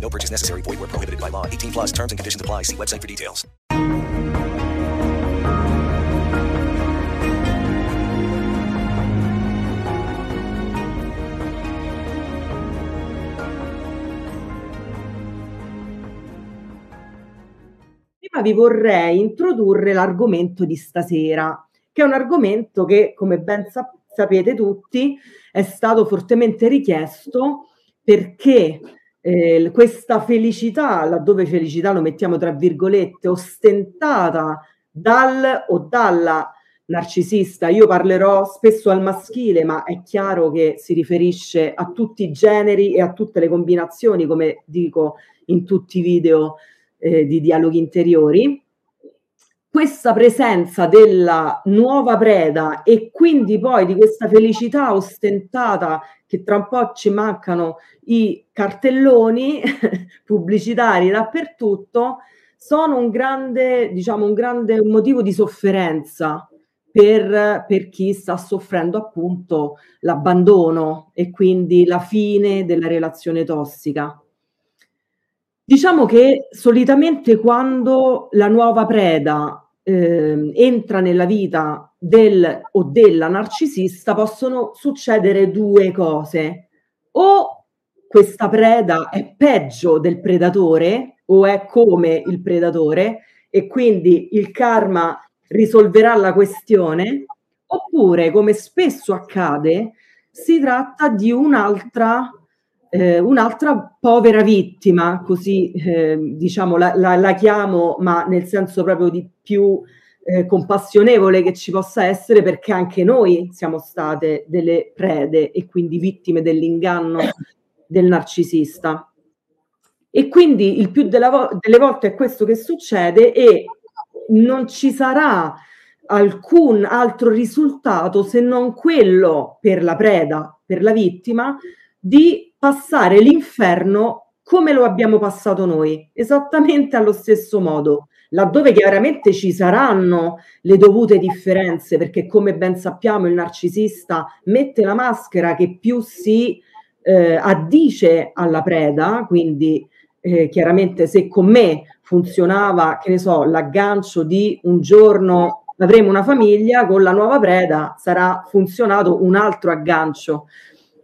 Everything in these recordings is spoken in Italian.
No purchase necessary. Void where prohibited by law. 18 plus terms and conditions apply. See website for details. Prima vi vorrei introdurre l'argomento di stasera, che è un argomento che, come ben sap- sapete tutti, è stato fortemente richiesto perché eh, questa felicità, laddove felicità lo mettiamo tra virgolette, ostentata dal o dalla narcisista, io parlerò spesso al maschile, ma è chiaro che si riferisce a tutti i generi e a tutte le combinazioni, come dico in tutti i video eh, di dialoghi interiori. Questa presenza della nuova preda e quindi poi di questa felicità ostentata che tra un po' ci mancano i cartelloni pubblicitari dappertutto, sono un grande, diciamo, un grande motivo di sofferenza per, per, chi sta soffrendo appunto l'abbandono e quindi la fine della relazione tossica. Diciamo che solitamente quando la nuova preda eh, entra nella vita del o della narcisista possono succedere due cose. O questa preda è peggio del predatore o è come il predatore e quindi il karma risolverà la questione, oppure, come spesso accade, si tratta di un'altra eh, un'altra povera vittima, così eh, diciamo la, la, la, chiamo, ma nel senso proprio di più eh, compassionevole che ci possa essere, perché anche noi siamo state delle prede e quindi vittime dell'inganno del narcisista. E quindi il più vo- delle volte è questo che succede e non ci sarà alcun altro risultato se non quello per la preda, per la vittima, di passare l'inferno come lo abbiamo passato noi, esattamente allo stesso modo, laddove chiaramente ci saranno le dovute differenze, perché come ben sappiamo il narcisista mette la maschera che più si eh, addice alla preda, quindi eh, chiaramente se con me funzionava, che ne so, l'aggancio di un giorno avremo una famiglia, con la nuova preda sarà funzionato un altro aggancio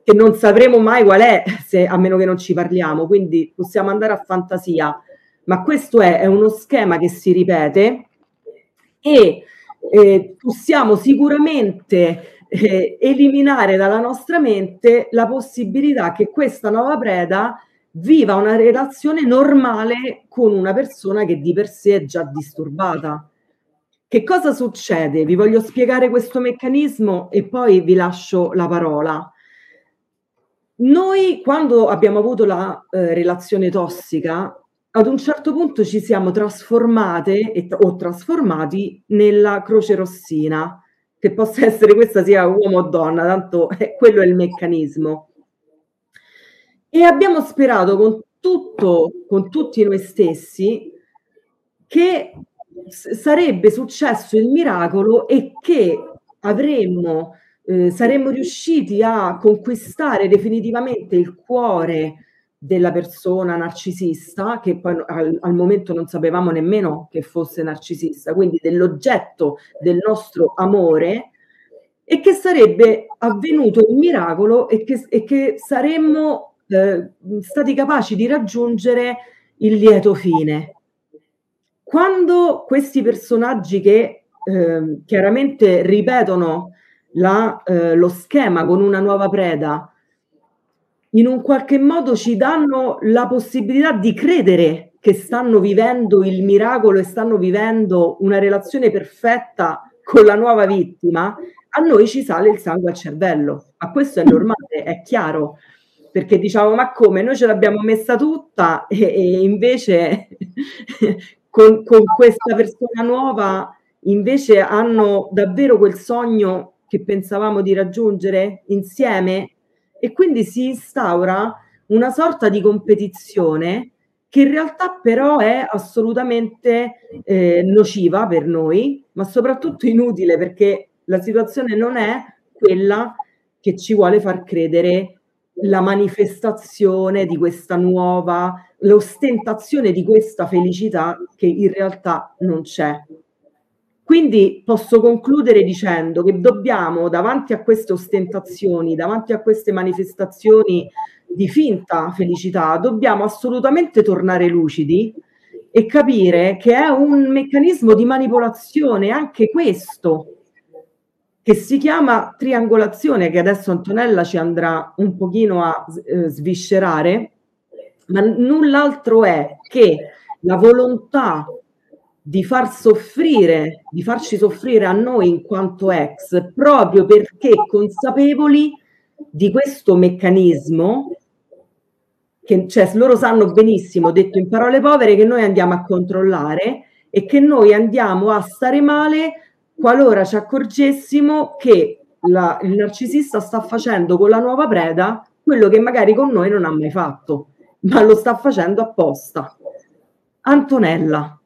che non sapremo mai qual è, se, a meno che non ci parliamo, quindi possiamo andare a fantasia, ma questo è, è uno schema che si ripete e eh, possiamo sicuramente eh, eliminare dalla nostra mente la possibilità che questa nuova preda viva una relazione normale con una persona che di per sé è già disturbata. Che cosa succede? Vi voglio spiegare questo meccanismo e poi vi lascio la parola. Noi quando abbiamo avuto la eh, relazione tossica, ad un certo punto ci siamo trasformate e, o trasformati nella croce rossina, che possa essere questa sia uomo o donna, tanto eh, quello è il meccanismo. E abbiamo sperato con tutto, con tutti noi stessi, che sarebbe successo il miracolo e che avremmo eh, saremmo riusciti a conquistare definitivamente il cuore della persona narcisista, che poi al, al, momento non sapevamo nemmeno che fosse narcisista, quindi dell'oggetto del nostro amore, e che sarebbe avvenuto un miracolo e che, e che saremmo eh, stati capaci di raggiungere il lieto fine. Quando questi personaggi che eh, chiaramente ripetono la, eh, lo schema con una nuova preda, in un qualche modo ci danno la possibilità di credere che stanno vivendo il miracolo e stanno vivendo una relazione perfetta con la nuova vittima, a noi ci sale il sangue al cervello. A questo è normale, è chiaro, perché diciamo ma come? Noi ce l'abbiamo messa tutta e, e invece con, con questa persona nuova invece hanno davvero quel sogno che pensavamo di raggiungere insieme e quindi si instaura una sorta di competizione che in realtà però è assolutamente eh, nociva per noi, ma soprattutto inutile perché la situazione non è quella che ci vuole far credere la manifestazione di questa nuova, l'ostentazione di questa felicità che in realtà non c'è. Quindi posso concludere dicendo che dobbiamo, davanti a queste ostentazioni, davanti a queste manifestazioni di finta felicità, dobbiamo assolutamente tornare lucidi e capire che è un meccanismo di manipolazione, anche questo, che si chiama triangolazione, che adesso Antonella ci andrà un pochino a eh, sviscerare, ma null'altro è che la volontà di far soffrire, di farci soffrire a noi in quanto ex, proprio perché consapevoli di questo meccanismo che cioè, loro sanno benissimo, detto in parole povere, che noi andiamo a controllare e che noi andiamo a stare male qualora ci accorgessimo che la, il narcisista sta facendo con la nuova preda quello che magari con noi non ha mai fatto, ma lo sta facendo apposta. Antonella.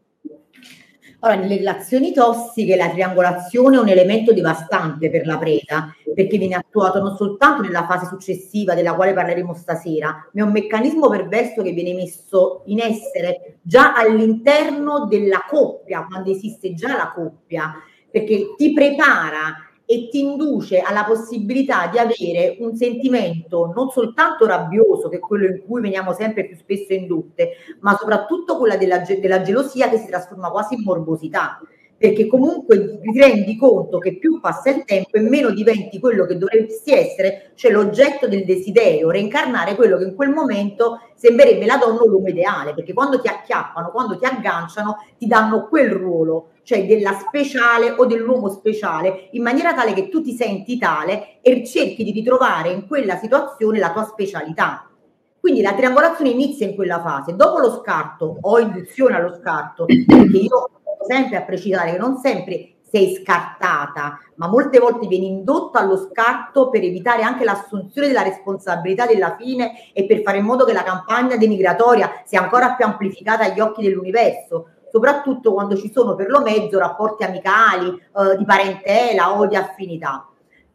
Allora, nelle relazioni tossiche la triangolazione è un elemento devastante per la preda, perché viene attuato non soltanto nella fase successiva della quale parleremo stasera, ma è un meccanismo perverso che viene messo in essere già all'interno della coppia, quando esiste già la coppia, perché ti prepara e ti induce alla possibilità di avere un sentimento non soltanto rabbioso, che è quello in cui veniamo sempre più spesso indutte, ma soprattutto quella della, della gelosia che si trasforma quasi in morbosità. Perché comunque ti rendi conto che più passa il tempo e meno diventi quello che dovresti essere, cioè l'oggetto del desiderio, reincarnare quello che in quel momento sembrerebbe la donna o l'uomo ideale, perché quando ti acchiappano, quando ti agganciano, ti danno quel ruolo, cioè della speciale o dell'uomo speciale, in maniera tale che tu ti senti tale e cerchi di ritrovare in quella situazione la tua specialità. Quindi la triangolazione inizia in quella fase, dopo lo scarto o induzione allo scarto, perché io sempre a precisare che non sempre sei scartata, ma molte volte vieni indotto allo scarto per evitare anche l'assunzione della responsabilità della fine e per fare in modo che la campagna denigratoria sia ancora più amplificata agli occhi dell'universo, soprattutto quando ci sono per lo mezzo rapporti amicali, eh, di parentela o di affinità.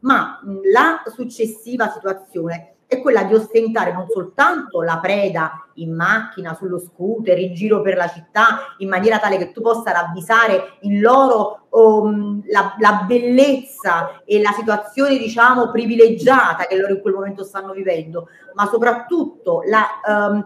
Ma la successiva situazione è quella di ostentare non soltanto la preda in macchina, sullo scooter, in giro per la città, in maniera tale che tu possa ravvisare in loro um, la, la, bellezza e la situazione, diciamo, privilegiata che loro in quel momento stanno vivendo, ma soprattutto la... Um,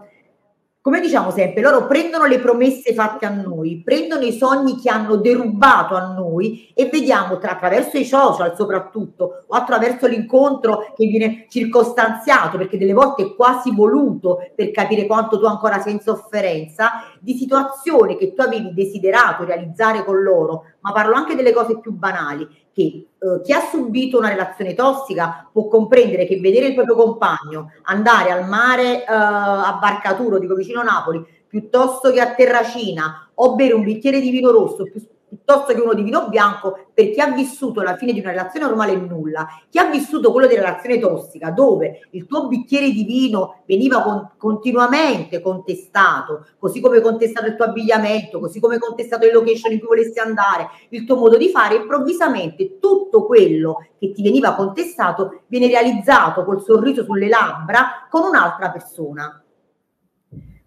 come diciamo sempre, loro prendono le promesse fatte a noi, prendono i sogni che hanno derubato a noi e vediamo tra, attraverso i social soprattutto o attraverso l'incontro che viene circostanziato, perché delle volte è quasi voluto per capire quanto tu ancora sei in sofferenza, di situazioni che tu avevi desiderato realizzare con loro, ma parlo anche delle cose più banali, che eh, chi ha subito una relazione tossica può comprendere che vedere il proprio compagno andare al mare eh, a Barcaturo, dico vicino Napoli, piuttosto che a Terracina, o bere un bicchiere di vino rosso, piuttosto che uno di vino bianco per chi ha vissuto la fine di una relazione normale e nulla, chi ha vissuto quello di relazione tossica dove il tuo bicchiere di vino veniva con, continuamente contestato, così come contestato il tuo abbigliamento, così come contestato le location in cui volessi andare, il tuo modo di fare, improvvisamente tutto quello che ti veniva contestato viene realizzato col sorriso sulle labbra con un'altra persona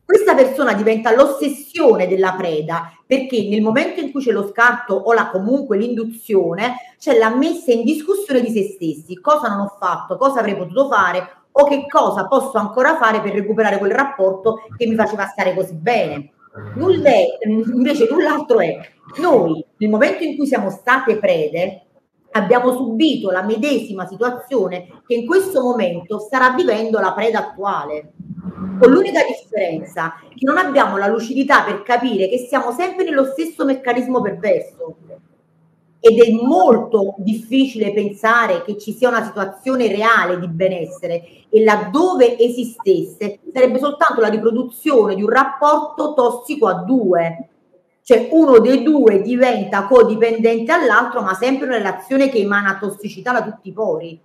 questa persona diventa l'ossessione della preda perché nel momento in cui c'è lo scarto o la, comunque l'induzione c'è la messa in discussione di se stessi cosa non ho fatto, cosa avrei potuto fare o che cosa posso ancora fare per recuperare quel rapporto che mi faceva stare così bene. Nulla è, invece null'altro è noi nel momento in cui siamo state prede abbiamo subito la medesima situazione che in questo momento starà vivendo la preda attuale. Con l'unica differenza che non abbiamo la lucidità per capire che siamo sempre nello stesso meccanismo perverso. Ed è molto difficile pensare che ci sia una situazione reale di benessere e laddove esistesse sarebbe soltanto la riproduzione di un rapporto tossico a due cioè uno dei due diventa codipendente all'altro ma sempre una relazione che emana tossicità da tutti i pori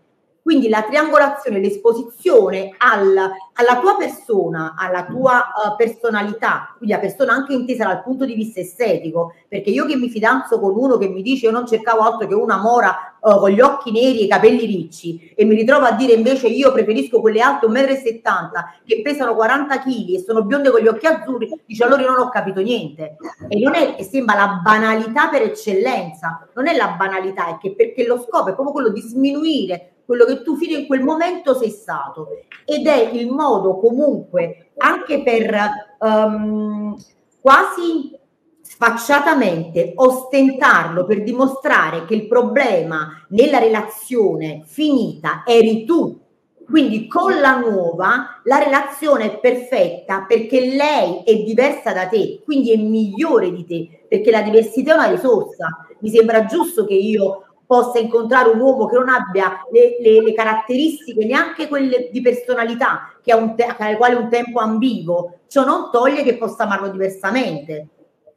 quindi la triangolazione, l'esposizione al, alla tua persona, alla tua uh, personalità, quindi la persona anche intesa dal punto di vista estetico, perché io che mi fidanzo con uno che mi dice io non cercavo altro che una mora uh, con gli occhi neri e i capelli ricci e mi ritrovo a dire invece io preferisco quelle alte 1,70 m che pesano 40 kg e sono bionde con gli occhi azzurri, dice allora io non ho capito niente. E non è sembra la banalità per eccellenza, non è la banalità, è che perché lo scopo è proprio quello di sminuire quello che tu fino in quel momento sei stato ed è il modo comunque anche per um, quasi sfacciatamente ostentarlo per dimostrare che il problema nella relazione finita eri tu. Quindi con la nuova la relazione è perfetta perché lei è diversa da te, quindi è migliore di te, perché la diversità è una risorsa. Mi sembra giusto che io possa incontrare un uomo che non abbia le, le, le caratteristiche neanche quelle di personalità che ha te- alle quali un tempo ambivo, ciò non toglie che possa amarlo diversamente.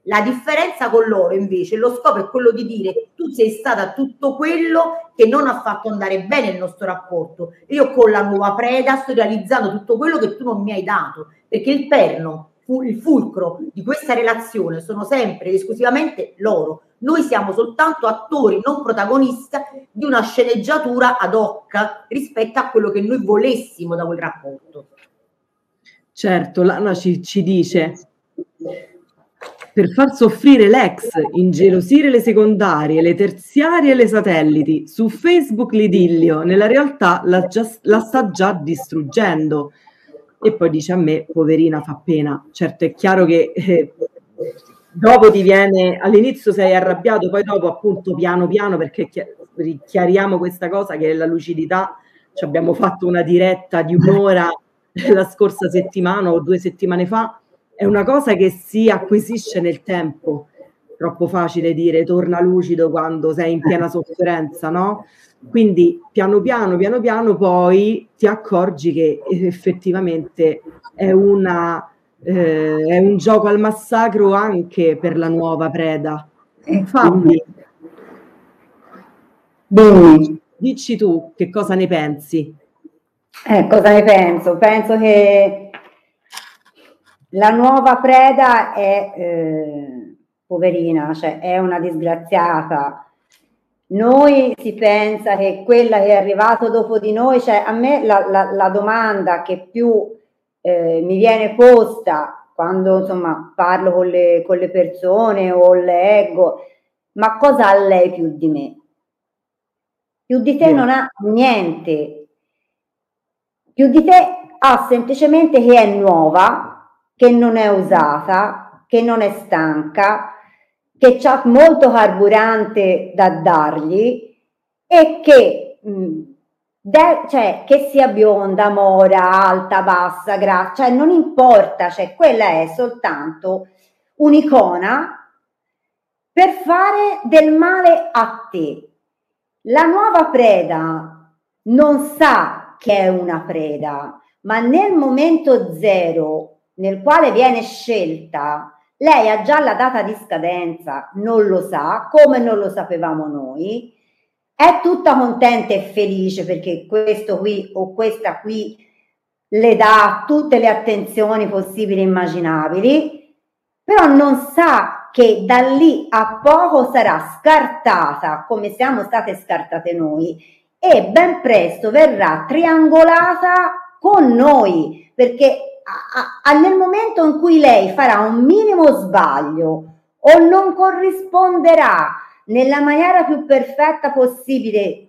La differenza con loro invece, lo scopo è quello di dire tu sei stata tutto quello che non ha fatto andare bene il nostro rapporto. Io con la nuova preda sto realizzando tutto quello che tu non mi hai dato, perché il perno, il fulcro di questa relazione sono sempre ed esclusivamente loro. Noi siamo soltanto attori, non protagonisti di una sceneggiatura ad hoc rispetto a quello che noi volessimo da quel rapporto. Certo, Lana ci, ci dice per far soffrire l'ex, ingelosire le secondarie, le terziarie e le satelliti. Su Facebook l'idillio, nella realtà la, la sta già distruggendo. E poi dice a me, poverina, fa pena. Certo, è chiaro che eh, dopo ti viene, all'inizio sei arrabbiato, poi dopo appunto piano piano, perché chiariamo questa cosa che è la lucidità, ci abbiamo fatto una diretta di un'ora la scorsa settimana o due settimane fa, è una cosa che si acquisisce nel tempo, troppo facile dire torna lucido quando sei in piena sofferenza, no? Quindi piano piano, piano piano poi ti accorgi che effettivamente è una eh, è un gioco al massacro anche per la nuova preda. Infatti, Bene. dici tu che cosa ne pensi? Eh, cosa ne penso? Penso che la nuova preda è eh, poverina, cioè è una disgraziata. Noi si pensa che quella che è arrivata dopo di noi, cioè a me la, la, la domanda che più eh, mi viene posta quando insomma parlo con le, con le persone o leggo, ma cosa ha lei più di me? Più di te non ha niente, più di te ha semplicemente che è nuova, che non è usata, che non è stanca, che ha molto carburante da dargli e che mh, De- cioè, che sia bionda, mora, alta, bassa, grassa, cioè non importa, cioè quella è soltanto un'icona per fare del male a te. La nuova preda non sa che è una preda, ma nel momento zero nel quale viene scelta lei ha già la data di scadenza, non lo sa, come non lo sapevamo noi, è tutta contenta e felice perché questo qui o questa qui le dà tutte le attenzioni possibili e immaginabili, però non sa che da lì a poco sarà scartata come siamo state scartate noi e ben presto verrà triangolata con noi perché a, a, nel momento in cui lei farà un minimo sbaglio o non corrisponderà nella maniera più perfetta possibile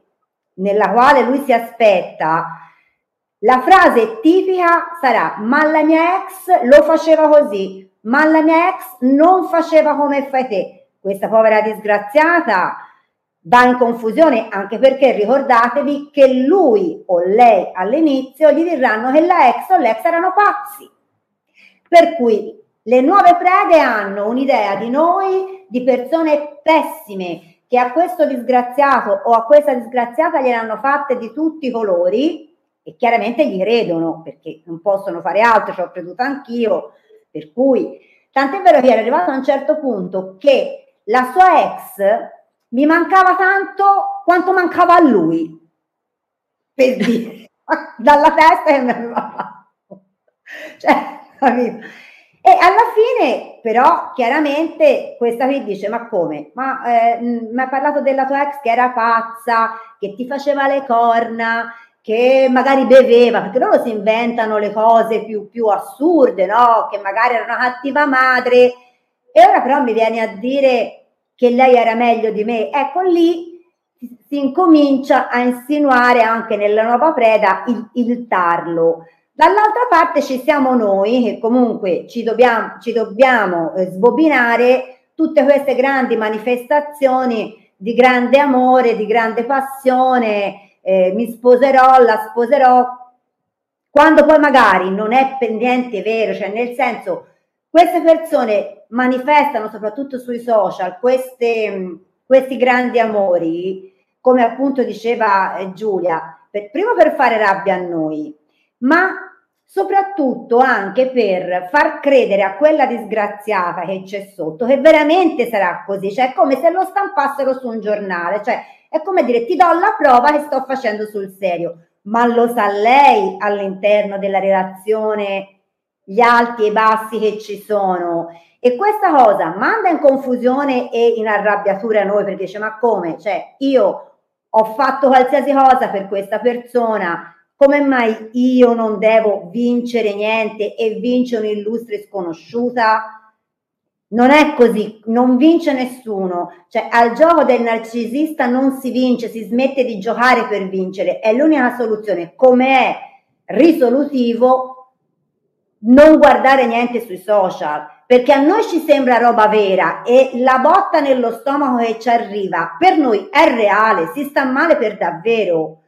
nella quale lui si aspetta, la frase tipica sarà ma la mia ex lo faceva così, ma la mia ex non faceva come fai te. Questa povera disgraziata va in confusione anche perché ricordatevi che lui o lei all'inizio gli diranno che la ex o l'ex erano pazzi. Per cui le nuove prede hanno un'idea di noi di persone pessime che a questo disgraziato o a questa disgraziata gliel'hanno fatte di tutti i colori e chiaramente gli credono perché non possono fare altro, ci ho creduto anch'io, per cui tant'è vero che era arrivato a un certo punto che la sua ex mi mancava tanto quanto mancava a lui. Per dire, dalla testa che mi aveva fatto. Cioè, capito? E alla fine, però, chiaramente questa qui dice: Ma come? Ma eh, mi hai parlato della tua ex che era pazza, che ti faceva le corna, che magari beveva, perché loro si inventano le cose più, più assurde, no? Che magari era una cattiva madre. E ora però mi vieni a dire che lei era meglio di me, ecco lì si incomincia a insinuare anche nella nuova preda il, il tarlo. Dall'altra parte ci siamo noi che comunque ci dobbiamo, ci dobbiamo eh, sbobinare tutte queste grandi manifestazioni di grande amore, di grande passione, eh, mi sposerò, la sposerò, quando poi magari non è per niente vero, cioè nel senso queste persone manifestano soprattutto sui social queste, questi grandi amori, come appunto diceva eh, Giulia, per, prima per fare rabbia a noi, ma soprattutto anche per far credere a quella disgraziata che c'è sotto che veramente sarà così, cioè è come se lo stampassero su un giornale, cioè è come dire ti do la prova che sto facendo sul serio, ma lo sa lei all'interno della relazione gli alti e i bassi che ci sono e questa cosa manda in confusione e in arrabbiatura a noi perché dice ma come? Cioè io ho fatto qualsiasi cosa per questa persona, come mai io non devo vincere niente e vince un'illustre sconosciuta? Non è così, non vince nessuno, cioè al gioco del narcisista non si vince, si smette di giocare per vincere, è l'unica soluzione, come è risolutivo non guardare niente sui social, perché a noi ci sembra roba vera e la botta nello stomaco che ci arriva per noi è reale, si sta male per davvero,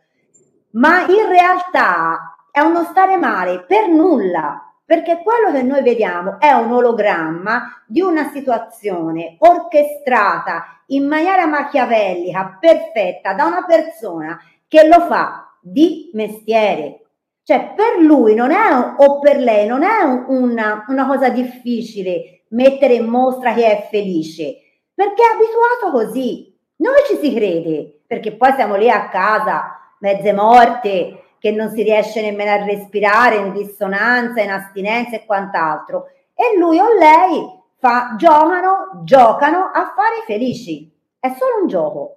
ma in realtà è uno stare male per nulla, perché quello che noi vediamo è un ologramma di una situazione orchestrata in maniera machiavellica, perfetta, da una persona che lo fa di mestiere, cioè, per lui non è, o per lei non è una, una cosa difficile mettere in mostra che è felice, perché è abituato così. Noi ci si crede, perché poi siamo lì a casa, mezze morte, che non si riesce nemmeno a respirare in dissonanza, in astinenza e quant'altro. E lui o lei fa, giocano, giocano a fare felici. È solo un gioco.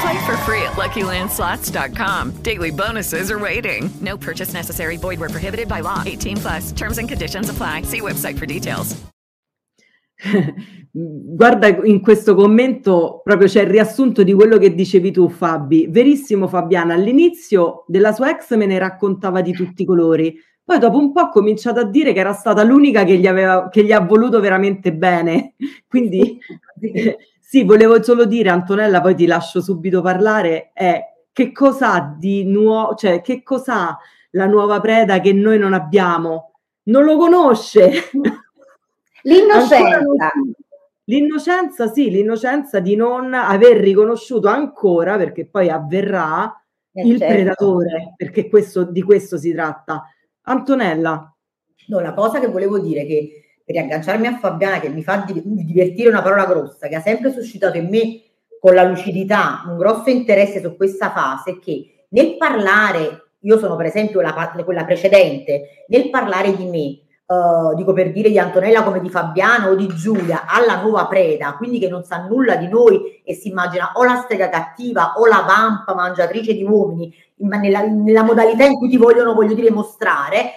Play for free at LuckyLandSlots.com. Daily bonuses are waiting. No purchase necessary. Void where prohibited by law. 18 plus. Terms and conditions apply. See website for details. Guarda, in questo commento proprio c'è il riassunto di quello che dicevi tu, Fabi. Verissimo, Fabiana. All'inizio della sua ex me ne raccontava di tutti i colori. Poi dopo un po' ha cominciato a dire che era stata l'unica che gli, aveva, che gli ha voluto veramente bene. Quindi sì, volevo solo dire, Antonella, poi ti lascio subito parlare, è che cosa di nuovo, cioè che cos'ha la nuova preda che noi non abbiamo? Non lo conosce. L'innocenza. L'innocenza, sì, l'innocenza di non aver riconosciuto ancora, perché poi avverrà, Eh, il certo. predatore, perché questo, di questo si tratta. Antonella, No, la cosa che volevo dire è che riagganciarmi a Fabiana, che mi fa di- divertire una parola grossa, che ha sempre suscitato in me con la lucidità un grosso interesse su questa fase, che nel parlare, io sono per esempio la, quella precedente, nel parlare di me, eh, dico per dire di Antonella come di Fabiana o di Giulia, alla nuova preda, quindi che non sa nulla di noi e si immagina o la strega cattiva o la vampa mangiatrice di uomini, ma nella, nella modalità in cui ti vogliono, voglio dire, mostrare,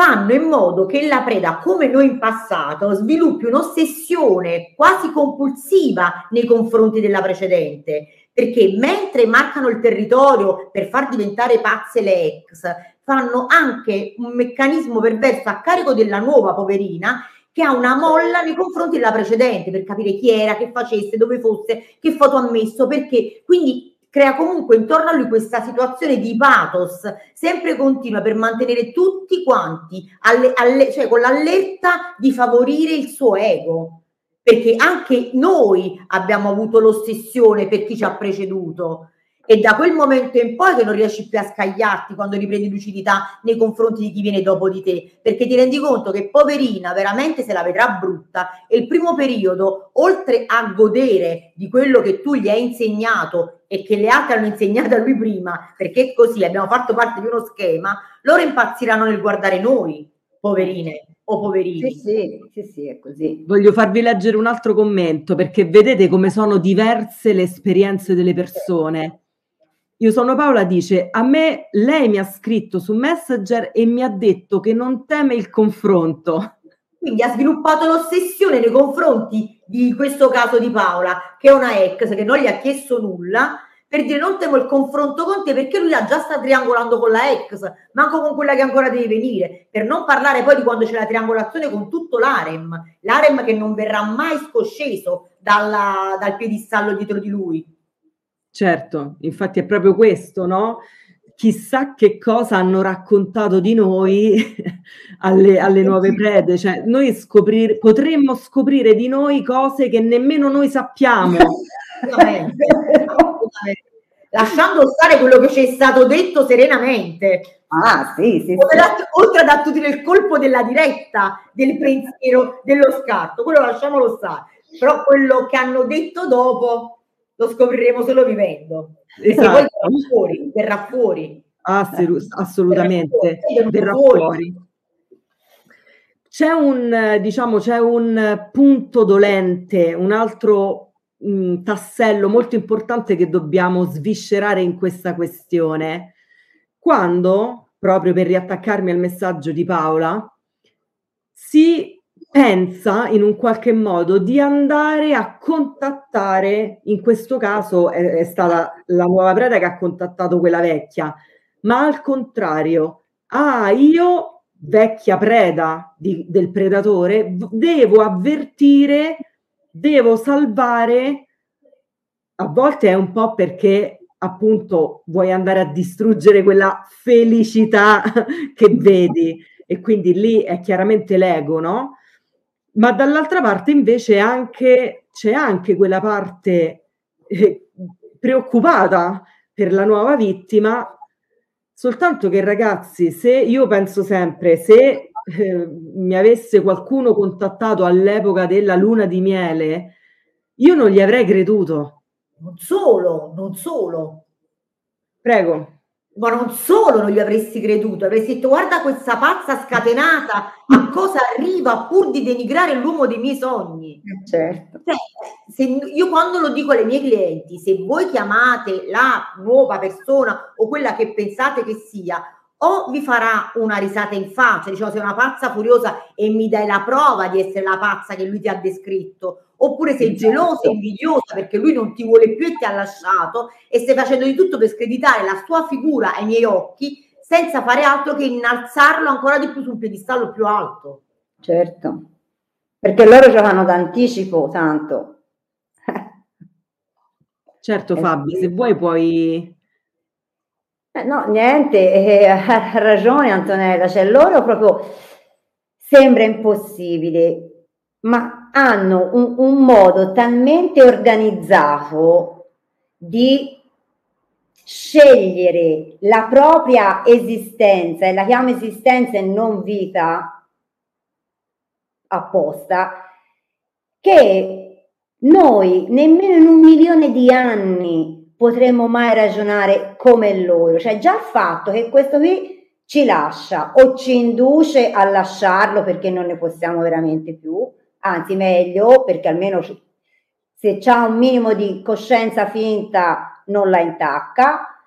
fanno in modo che la preda, come noi in passato, sviluppi un'ossessione quasi compulsiva nei confronti della precedente. Perché mentre marcano il territorio per far diventare pazze le ex, fanno anche un meccanismo perverso a carico della nuova poverina che ha una molla nei confronti della precedente per capire chi era, che facesse, dove fosse, che foto ha messo, perché. Quindi crea comunque intorno a lui questa situazione di pathos sempre continua per mantenere tutti quanti alle- alle- cioè con l'allerta di favorire il suo ego. Perché anche noi abbiamo avuto l'ossessione per chi ci ha preceduto e da quel momento in poi che non riesci più a scagliarti quando riprendi lucidità nei confronti di chi viene dopo di te, perché ti rendi conto che poverina veramente se la vedrà brutta e il primo periodo, oltre a godere di quello che tu gli hai insegnato e che le altre hanno insegnato a lui prima, perché così abbiamo fatto parte di uno schema, loro impazziranno nel guardare noi, poverine o poverini. Sì, sì, sì, sì, è così. voglio farvi leggere un altro commento perché vedete come sono diverse le esperienze delle persone. Io sono Paola, dice, a me lei mi ha scritto su Messenger e mi ha detto che non teme il confronto. Quindi ha sviluppato l'ossessione nei confronti di questo caso di Paola, che è una ex che non gli ha chiesto nulla, per dire non temo il confronto con te perché lui la già sta triangolando con la ex, manco con quella che ancora deve venire, per non parlare poi di quando c'è la triangolazione con tutto l'harem, l'harem che non verrà mai scosceso dalla- dal piedistallo dietro di lui. Certo, infatti è proprio questo, no? Chissà che cosa hanno raccontato di noi alle, alle nuove prede, cioè noi scoprir- potremmo scoprire di noi cose che nemmeno noi sappiamo. Assolutamente, assolutamente. Lasciando stare quello che ci è stato detto serenamente. Ah, sì, sì, Come sì. la- oltre ad attutire il colpo della diretta, del pensiero, dello scarto, quello lasciamolo stare. Però quello che hanno detto dopo lo scopriremo solo vivendo. Esatto. verrà fuori, verrà fuori. Assiru- assolutamente, Verrà fuori, verrà fuori. C'è un, diciamo, c'è un punto dolente, un altro mh, tassello molto importante che dobbiamo sviscerare in questa questione. Quando, proprio per riattaccarmi al messaggio di Paola, si pensa in un qualche modo di andare a contattare, in questo caso è, è stata la nuova preda che ha contattato quella vecchia, ma al contrario, ah, io, vecchia preda di- del predatore, devo avvertire, devo salvare, a volte è un po' perché appunto vuoi andare a distruggere quella felicità che vedi e quindi lì è chiaramente l'ego, no? Ma dall'altra parte invece anche, c'è anche quella parte eh, preoccupata per la nuova vittima, soltanto che ragazzi, se io penso sempre, se eh, mi avesse qualcuno contattato all'epoca della luna di miele, io non gli avrei creduto. Non solo, non solo. Prego. Ma non solo non gli avresti creduto, avresti detto guarda questa pazza scatenata, a cosa arriva pur di denigrare l'uomo dei miei sogni. Certo. Cioè, io quando lo dico ai miei clienti, se voi chiamate la nuova persona o quella che pensate che sia, o vi farà una risata in faccia, diciamo sei una pazza furiosa e mi dai la prova di essere la pazza che lui ti ha descritto, oppure sei Esatto. gelosa e invidiosa perché lui non ti vuole più e ti ha lasciato e stai facendo di tutto per screditare la sua figura ai miei occhi senza fare altro che innalzarlo ancora di più su un piedistallo più alto. Certo, perché loro giocano d'anticipo tanto. Certo Eh Fabi, se vuoi puoi... Eh, no, niente, eh, ha ragione Antonella, cioè loro proprio sembra impossibile, ma hanno un, un modo talmente organizzato di scegliere la propria esistenza, e la chiamo esistenza e non vita apposta, che noi nemmeno in un milione di anni potremmo mai ragionare come loro. Cioè già il fatto che questo qui ci lascia o ci induce a lasciarlo perché non ne possiamo veramente più, anzi meglio perché almeno se c'ha un minimo di coscienza finta non la intacca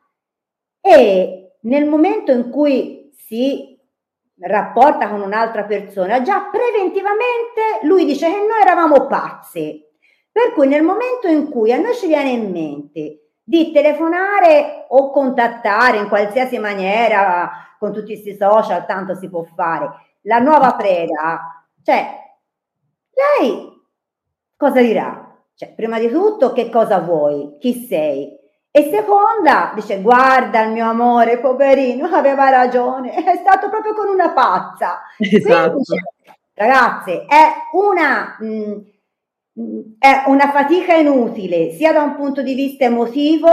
e nel momento in cui si rapporta con un'altra persona, già preventivamente lui dice che noi eravamo pazzi. Per cui nel momento in cui a noi ci viene in mente di telefonare o contattare in qualsiasi maniera con tutti questi social, tanto si può fare, la nuova preda, cioè lei cosa dirà? Cioè, prima di tutto, che cosa vuoi? Chi sei? E seconda, dice, guarda il mio amore, poverino, aveva ragione, è stato proprio con una pazza. Esatto. Quindi, ragazze, è una, mh, è una fatica inutile, sia da un punto di vista emotivo,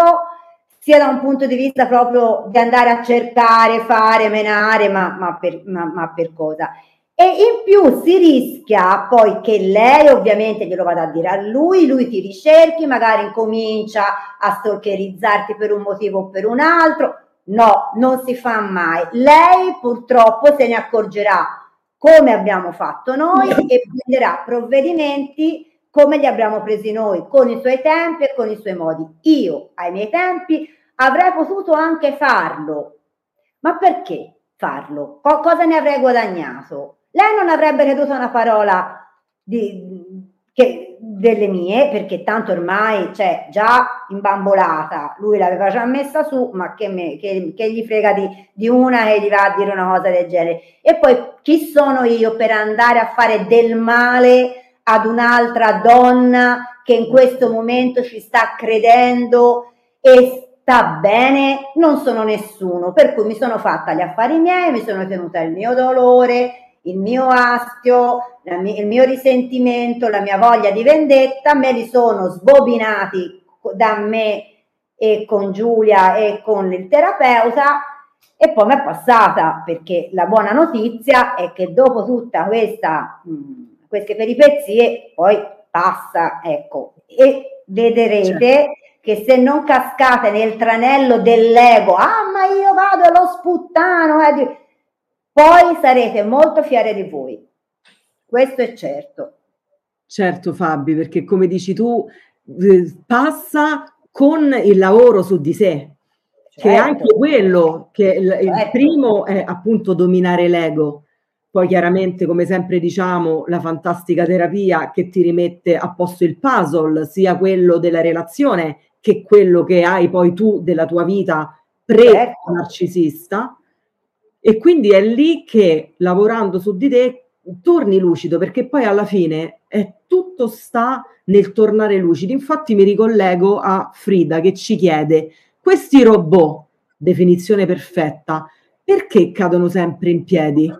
sia da un punto di vista proprio di andare a cercare, fare, menare, ma, ma per, ma- ma per cosa? E in più si rischia poi che lei ovviamente glielo vada a dire a lui, lui ti ricerchi, magari incomincia a stalkerizzarti per un motivo o per un altro. No, non si fa mai. Lei purtroppo se ne accorgerà come abbiamo fatto noi e prenderà provvedimenti come li abbiamo presi noi, con i suoi tempi e con i suoi modi. Io, ai miei tempi, avrei potuto anche farlo, ma perché farlo? Co- cosa ne avrei guadagnato? Lei non avrebbe creduto una parola di- che- delle mie, perché tanto ormai c'è già imbambolata, lui l'aveva già messa su, ma che, me- che- che gli frega di, di una che gli va a dire una cosa del genere. E poi chi sono io per andare a fare del male ad un'altra donna che in questo momento ci sta credendo e sta bene? Non sono nessuno, per cui mi sono fatta gli affari miei, mi sono tenuta il mio dolore, il mio astio, il mio risentimento, la mia voglia di vendetta, me li sono sbobinati da me e con Giulia e con il terapeuta e poi mi è passata perché la buona notizia è che dopo tutta questa, mh, queste peripezie poi passa, ecco, e vedrete che se non cascate nel tranello dell'ego, ah ma io vado allo sputtano, eh, poi sarete molto fiere di voi. Questo è certo. Certo Fabi, perché come dici tu, eh, passa con il lavoro su di sé, che è Certo. anche quello che il, il Certo. primo è appunto dominare l'ego, poi chiaramente come sempre diciamo la fantastica terapia che ti rimette a posto il puzzle, sia quello della relazione che quello che hai poi tu della tua vita Certo. pre-narcisista. E quindi è lì che lavorando su di te torni lucido, perché poi alla fine è tutto sta nel tornare lucidi. Infatti mi ricollego a Frida che ci chiede: questi robot, definizione perfetta, perché cadono sempre in piedi?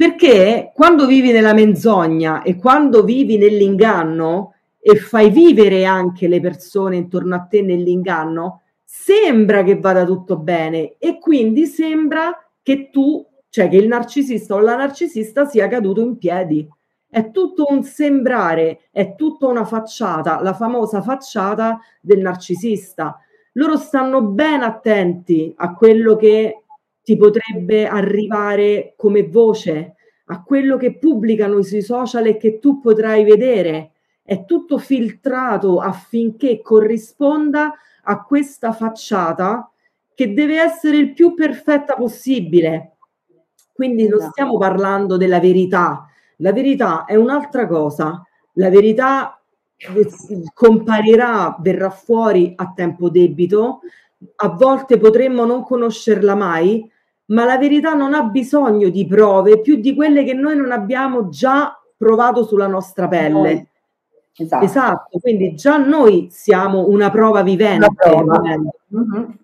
Perché quando vivi nella menzogna e quando vivi nell'inganno e fai vivere anche le persone intorno a te nell'inganno, sembra che vada tutto bene e quindi sembra che tu, cioè che il narcisista o la narcisista sia caduto in piedi. È tutto un sembrare, è tutta una facciata, la famosa facciata del narcisista. Loro stanno ben attenti a quello che ti potrebbe arrivare come voce, a quello che pubblicano sui social e che tu potrai vedere. È tutto filtrato affinché corrisponda a questa facciata che deve essere il più perfetta possibile. Quindi non Esatto. stiamo parlando della verità. La verità è un'altra cosa. La verità eh, comparirà, verrà fuori a tempo debito. A volte potremmo non conoscerla mai, ma la verità non ha bisogno di prove più di quelle che noi non abbiamo già provato sulla nostra pelle. Esatto. Esatto, quindi già noi siamo una prova vivente. Una prova. Mhm.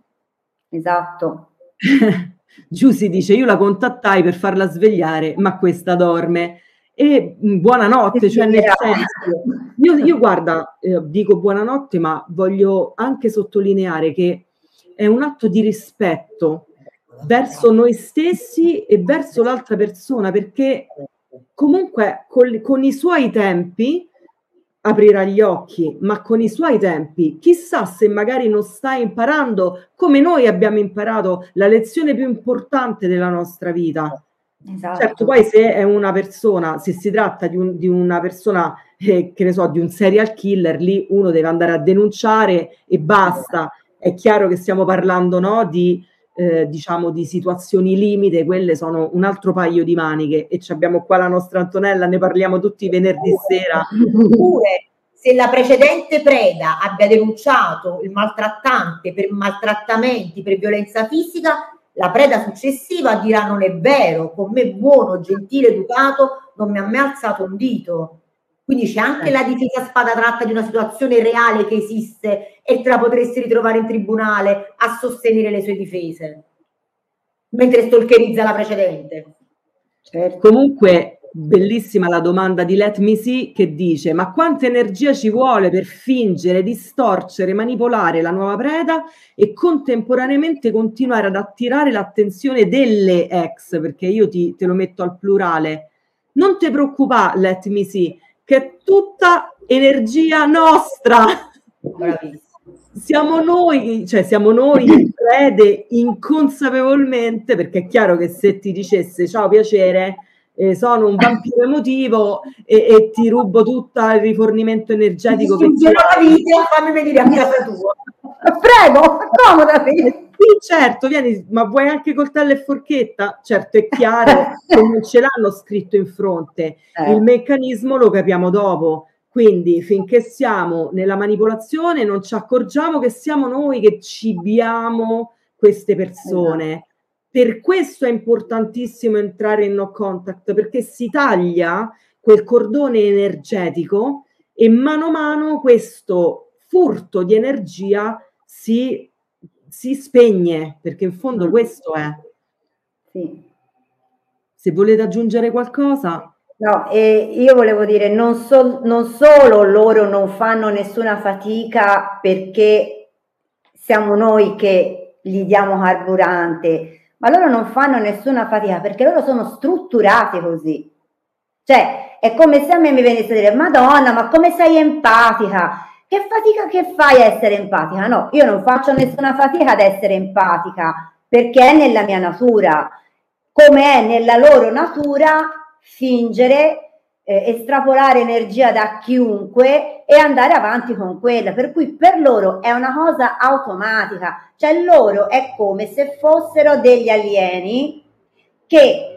Esatto. Giussi dice: Io la contattai per farla svegliare, ma questa dorme. E mh, buonanotte, cioè nel senso, io, io guarda, eh, dico buonanotte, ma voglio anche sottolineare che è un atto di rispetto verso noi stessi e verso l'altra persona, perché comunque col- con i suoi tempi aprirà gli occhi, ma con i suoi tempi, chissà se magari non sta imparando come noi abbiamo imparato la lezione più importante della nostra vita. Esatto. Certo, poi se è una persona, se si tratta di, un- di una persona, eh, che ne so, di un serial killer, lì uno deve andare a denunciare e basta. È chiaro che stiamo parlando, no, di, eh, diciamo, di situazioni limite, quelle sono un altro paio di maniche e ci abbiamo qua la nostra Antonella, ne parliamo tutti venerdì sera. Oppure se la precedente preda abbia denunciato il maltrattante per maltrattamenti, per violenza fisica, la preda successiva dirà non è vero, con me buono, gentile, educato, non mi ha mai alzato un dito. Quindi c'è anche la difesa a spada tratta di una situazione reale che esiste e te la potresti ritrovare in tribunale a sostenere le sue difese, mentre stalkerizza la precedente. Certo. Comunque, bellissima la domanda di Let Me See che dice: Ma quanta energia ci vuole per fingere, distorcere, manipolare la nuova preda e contemporaneamente continuare ad attirare l'attenzione delle ex? Perché io ti, te lo metto al plurale. Non ti preoccupare, Let Me See, che è tutta energia nostra. Bravissimo. Siamo noi, cioè siamo noi che crede inconsapevolmente, perché è chiaro che se ti dicesse ciao piacere, eh, sono un vampiro emotivo e, e ti rubo tutto il rifornimento energetico che Distruggerò la vita, fammi venire a casa tua. Prego, accomodati. Sì, certo, vieni, ma vuoi anche coltello e forchetta? Certo, è chiaro che non ce l'hanno scritto in fronte. Eh. Il meccanismo lo capiamo dopo. Quindi finché siamo nella manipolazione non ci accorgiamo che siamo noi che cibiamo queste persone. Per questo è importantissimo entrare in no contact perché si taglia quel cordone energetico e mano a mano questo furto di energia si, si spegne perché in fondo questo è. Sì. Se volete aggiungere qualcosa, No, e io volevo dire, non, sol- non solo loro non fanno nessuna fatica perché siamo noi che gli diamo carburante, ma loro non fanno nessuna fatica perché loro sono strutturati così. Cioè, è come se a me mi venisse a dire, Madonna, ma come sei empatica? Che fatica che fai a essere empatica? No, io non faccio nessuna fatica ad essere empatica perché è nella mia natura, come è nella loro natura fingere, eh, estrapolare energia da chiunque e andare avanti con quella. Per cui per loro è una cosa automatica, cioè loro è come se fossero degli alieni che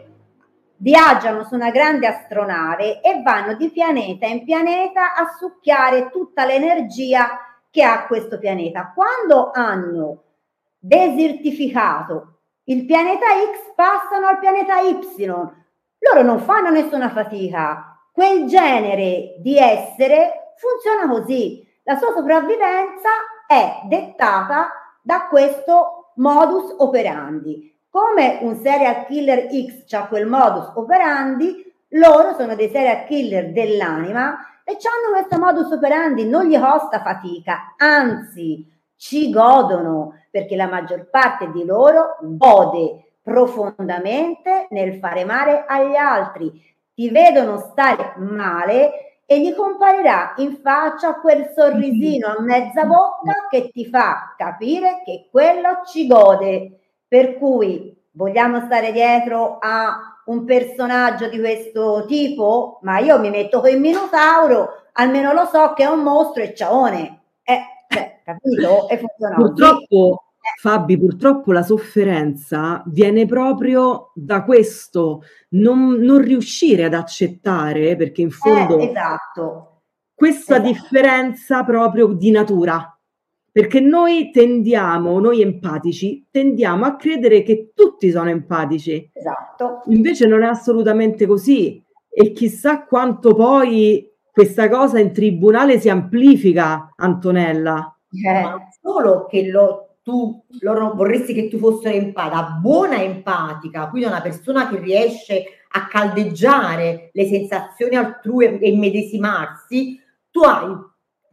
viaggiano su una grande astronave e vanno di pianeta in pianeta a succhiare tutta l'energia che ha questo pianeta. Quando hanno desertificato il pianeta X, passano al pianeta Y. Loro non fanno nessuna fatica. Quel genere di essere funziona così. La sua sopravvivenza è dettata da questo modus operandi. Come un serial killer X ha quel modus operandi, loro sono dei serial killer dell'anima e hanno questo modus operandi, non gli costa fatica, anzi ci godono perché la maggior parte di loro gode profondamente nel fare male agli altri, ti vedono stare male e gli comparirà in faccia quel sorrisino a mezza bocca che ti fa capire che quello ci gode. Per cui vogliamo stare dietro a un personaggio di questo tipo? Ma io mi metto con il Minotauro, almeno lo so che è un mostro e ciaone. Eh, cioè, capito? E funziona Purtroppo, Fabi, purtroppo la sofferenza viene proprio da questo non, non riuscire ad accettare, perché in fondo Eh, esatto. questa Esatto. differenza proprio di natura. Perché noi tendiamo, noi empatici, tendiamo a credere che tutti sono empatici. Esatto. Invece non è assolutamente così. E chissà quanto poi questa cosa in tribunale si amplifica, Antonella. Ma solo che lo, tu loro vorresti che tu fossi empatica, buona empatica, quindi una persona che riesce a caldeggiare le sensazioni altrui e immedesimarsi, tu hai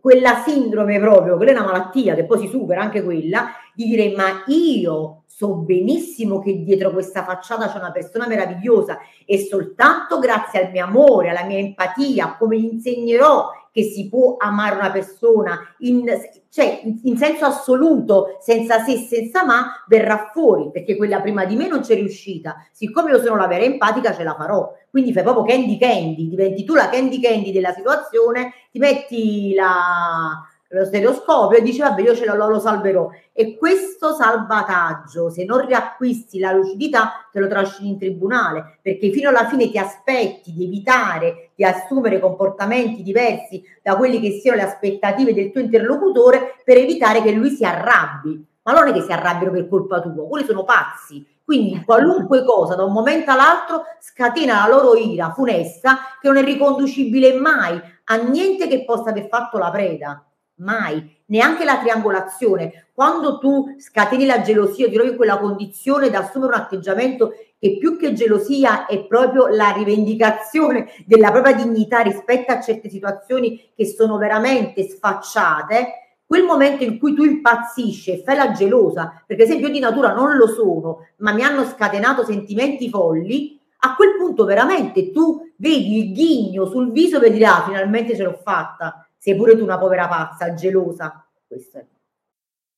quella sindrome proprio, quella è una malattia che poi si supera anche quella, di dire ma io so benissimo che dietro questa facciata c'è una persona meravigliosa e soltanto grazie al mio amore, alla mia empatia, come gli insegnerò che si può amare una persona in, cioè, in, senso assoluto, senza se, senza ma, verrà fuori, perché quella prima di me non c'è riuscita. Siccome io sono la vera empatica, ce la farò. Quindi fai proprio candy candy, diventi tu la candy candy della situazione, ti metti la, lo stereoscopio e dici vabbè io ce lo, lo salverò. E questo salvataggio se non riacquisti la lucidità te lo trascini in tribunale perché fino alla fine ti aspetti di evitare di assumere comportamenti diversi da quelli che siano le aspettative del tuo interlocutore per evitare che lui si arrabbi. Ma non è che si arrabbiano per colpa tua quelli sono pazzi. Quindi qualunque cosa da un momento all'altro scatena la loro ira funesta che non è riconducibile mai a niente che possa aver fatto la preda mai, neanche la triangolazione. Quando tu scateni la gelosia, ti trovi in quella condizione da assumere un atteggiamento che più che gelosia è proprio la rivendicazione della propria dignità rispetto a certe situazioni che sono veramente sfacciate, quel momento in cui tu impazzisci e fai la gelosa, perché se io di natura non lo sono, ma mi hanno scatenato sentimenti folli, a quel punto veramente tu vedi il ghigno sul viso per dire ah, finalmente ce l'ho fatta sei pure tu una povera pazza, gelosa. Questo è.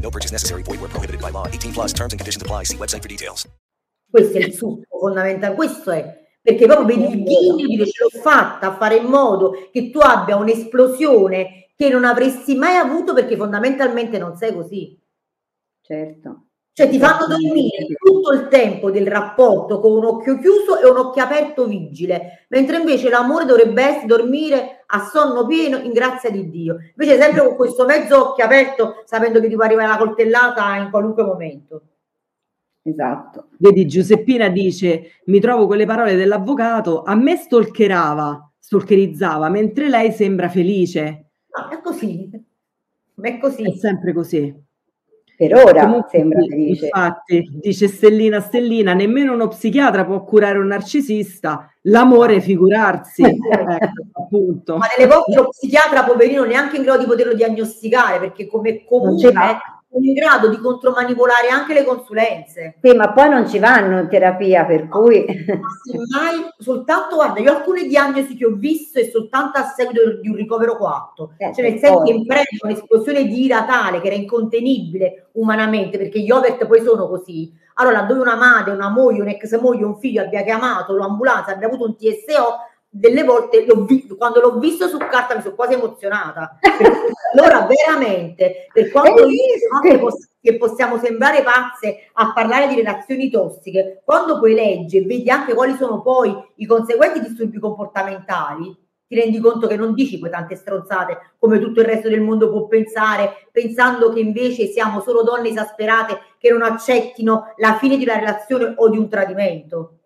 No purchase necessary. Void where prohibited by law. 18 plus terms and conditions apply. See website for details. Questo è il succo fondamentale, questo è perché proprio vedi il ghigno di dire ce l'ho fatta a fare in modo che tu abbia un'esplosione che non avresti mai avuto perché fondamentalmente non sei così. Certo. Cioè ti fanno dormire tutto il tempo del rapporto con un occhio chiuso e un occhio aperto vigile, mentre invece l'amore dovrebbe essere dormire a sonno pieno in grazia di Dio. Invece sempre con questo mezzo occhio aperto sapendo che ti può arrivare la coltellata in qualunque momento. Esatto. Vedi, Giuseppina dice: Mi trovo con le parole dell'avvocato, a me stalkerava, stalkerizzava, mentre lei sembra felice. No, è così. È così. È sempre così. Per ora Comunque, sembra felice. Infatti, dice Stellina Stellina, nemmeno uno psichiatra può curare un narcisista, l'amore figurarsi. ecco, appunto. Ma nelle volte lo psichiatra, poverino, neanche in grado di poterlo diagnosticare, perché come comune è in grado di contromanipolare anche le consulenze. Sì, ma poi non ci vanno in terapia, per cui Semmai, soltanto, guarda, io alcune diagnosi che ho visto e soltanto a seguito di un ricovero coatto, Eh, cioè nel senso che in preda un'esplosione di ira tale che era incontenibile umanamente, perché gli overt poi sono così. Allora, dove una madre, una moglie, un'ex moglie, un figlio abbia chiamato l'ambulanza, abbia avuto un TSO, delle volte l'ho vi- quando l'ho visto su carta mi sono quasi emozionata. Allora veramente, per quanto io che, poss- che possiamo sembrare pazze a parlare di relazioni tossiche, quando poi leggi e vedi anche quali sono poi i conseguenti disturbi comportamentali, ti rendi conto che non dici poi tante stronzate come tutto il resto del mondo può pensare, pensando che invece siamo solo donne esasperate che non accettino la fine di una relazione o di un tradimento.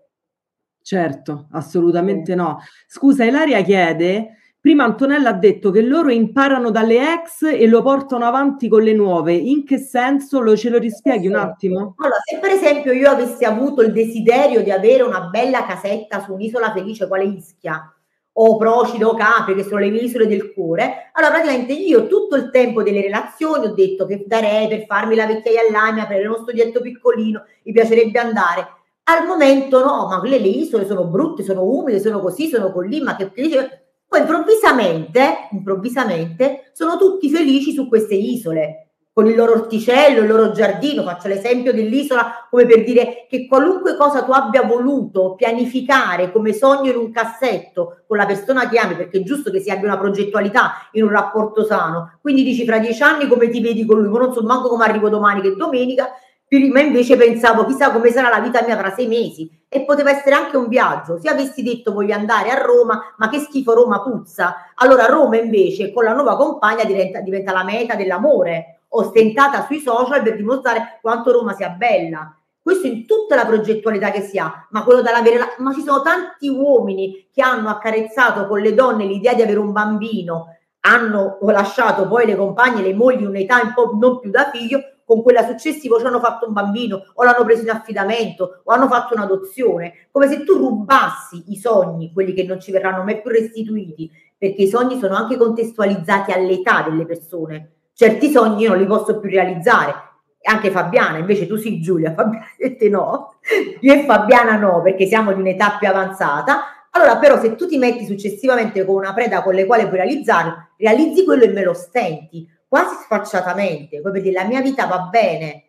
Certo, assolutamente no. Scusa, Ilaria chiede, prima Antonella ha detto che loro imparano dalle ex e lo portano avanti con le nuove. In che senso? Lo ce lo rispieghi un attimo? Allora, se per esempio io avessi avuto il desiderio di avere una bella casetta su un'isola felice quale Ischia, o Procida o Capri, che sono le mie isole del cuore, allora praticamente io tutto il tempo delle relazioni ho detto che darei per farmi la vecchiaia all'Amia, per uno studietto piccolino, mi piacerebbe andare. Al momento no, ma quelle le isole sono brutte, sono umide, sono così, sono così, ma che che. Poi improvvisamente, improvvisamente, sono tutti felici su queste isole, con il loro orticello, il loro giardino. Faccio l'esempio dell'isola come per dire che qualunque cosa tu abbia voluto pianificare come sogno in un cassetto con la persona che ami, perché è giusto che si abbia una progettualità in un rapporto sano. Quindi dici fra dieci anni come ti vedi con lui, ma non so manco come arrivo domani che è domenica, prima invece pensavo chissà come sarà la vita mia tra sei mesi e poteva essere anche un viaggio. Se avessi detto voglio andare a Roma, ma che schifo Roma puzza, allora Roma invece con la nuova compagna diventa, diventa la meta dell'amore, ostentata sui social per dimostrare quanto Roma sia bella. Questo in tutta la progettualità che si ha, ma quello dall'avere la... ma ci sono tanti uomini che hanno accarezzato con le donne l'idea di avere un bambino, hanno lasciato poi le compagne, le mogli un'età un po' non più da figlio, con quella successiva ci hanno fatto un bambino o l'hanno preso in affidamento o hanno fatto un'adozione, come se tu rubassi i sogni, quelli che non ci verranno mai più restituiti, perché i sogni sono anche contestualizzati all'età delle persone. Certi sogni io non li posso più realizzare. Anche Fabiana, invece tu sì Giulia, Fabiana e te no. Io e Fabiana no, perché siamo di un'età più avanzata. Allora però se tu ti metti successivamente con una preda con le quali puoi realizzarlo, realizzi quello e me lo stenti quasi sfacciatamente, come per dire la mia vita va bene,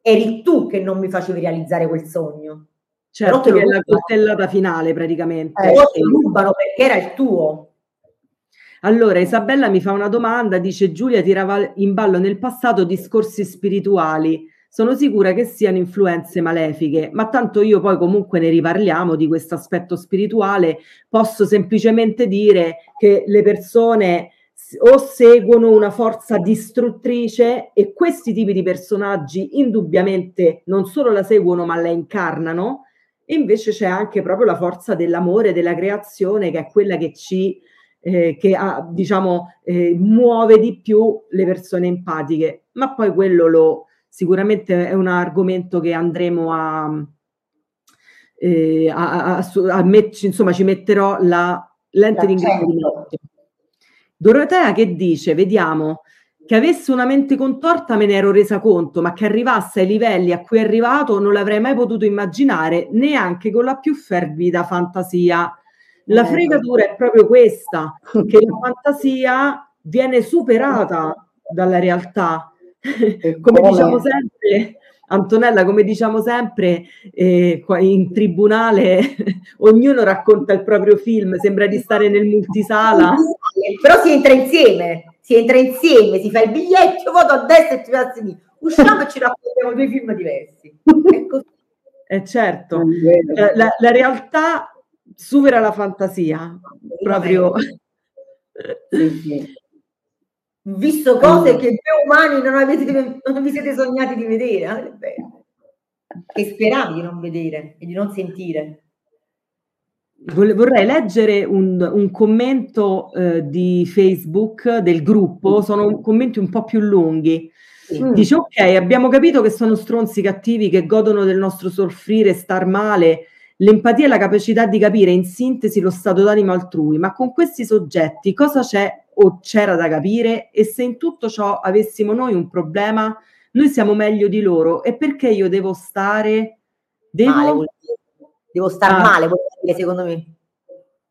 eri tu che non mi facevi realizzare quel sogno. Certo, che è la coltellata finale praticamente. Però te lo rubano perché era il tuo. Allora, Isabella mi fa una domanda, dice Giulia tirava in ballo nel passato discorsi spirituali. Sono sicura che siano influenze malefiche, ma tanto io poi comunque ne riparliamo di questo aspetto spirituale. Posso semplicemente dire che le persone o seguono una forza distruttrice e questi tipi di personaggi indubbiamente non solo la seguono, ma la incarnano. E invece c'è anche proprio la forza dell'amore, della creazione, che è quella che ci eh, che ha, diciamo, eh, muove di più le persone empatiche. Ma poi quello lo, sicuramente è un argomento che andremo a, eh, a, a- a a met- insomma, ci metterò la lente di ingrandimento. Dorotea che dice, vediamo, che avesse una mente contorta me ne ero resa conto, ma che arrivasse ai livelli a cui è arrivato non l'avrei mai potuto immaginare, neanche con la più fervida fantasia. La fregatura è proprio questa, che la fantasia viene superata dalla realtà. come diciamo sempre, Antonella, come diciamo sempre, eh, in tribunale ognuno racconta il proprio film, sembra di stare nel multisala. Però si entra insieme, si entra insieme, si fa il biglietto, io vado a destra e ti vai a sinistra. Usciamo e ci raccontiamo due film diversi. È così. Eh certo, vero. la, la- realtà supera la fantasia, proprio. Sì, sì. Visto cose che voi umani non, avete, non vi siete sognati di vedere. eh, che speravi di non vedere e di non sentire. Vorrei leggere un, un commento eh, di Facebook del gruppo, sono commenti un po' più lunghi. Mm. Dice: Ok, abbiamo capito che sono stronzi cattivi che godono del nostro soffrire, star male. L'empatia è la capacità di capire in sintesi lo stato d'animo altrui, ma con questi soggetti cosa c'è o c'era da capire? E se in tutto ciò avessimo noi un problema, noi siamo meglio di loro. E perché io devo stare? Devo, Male. Devo star Ah. male, vuol dire, secondo me.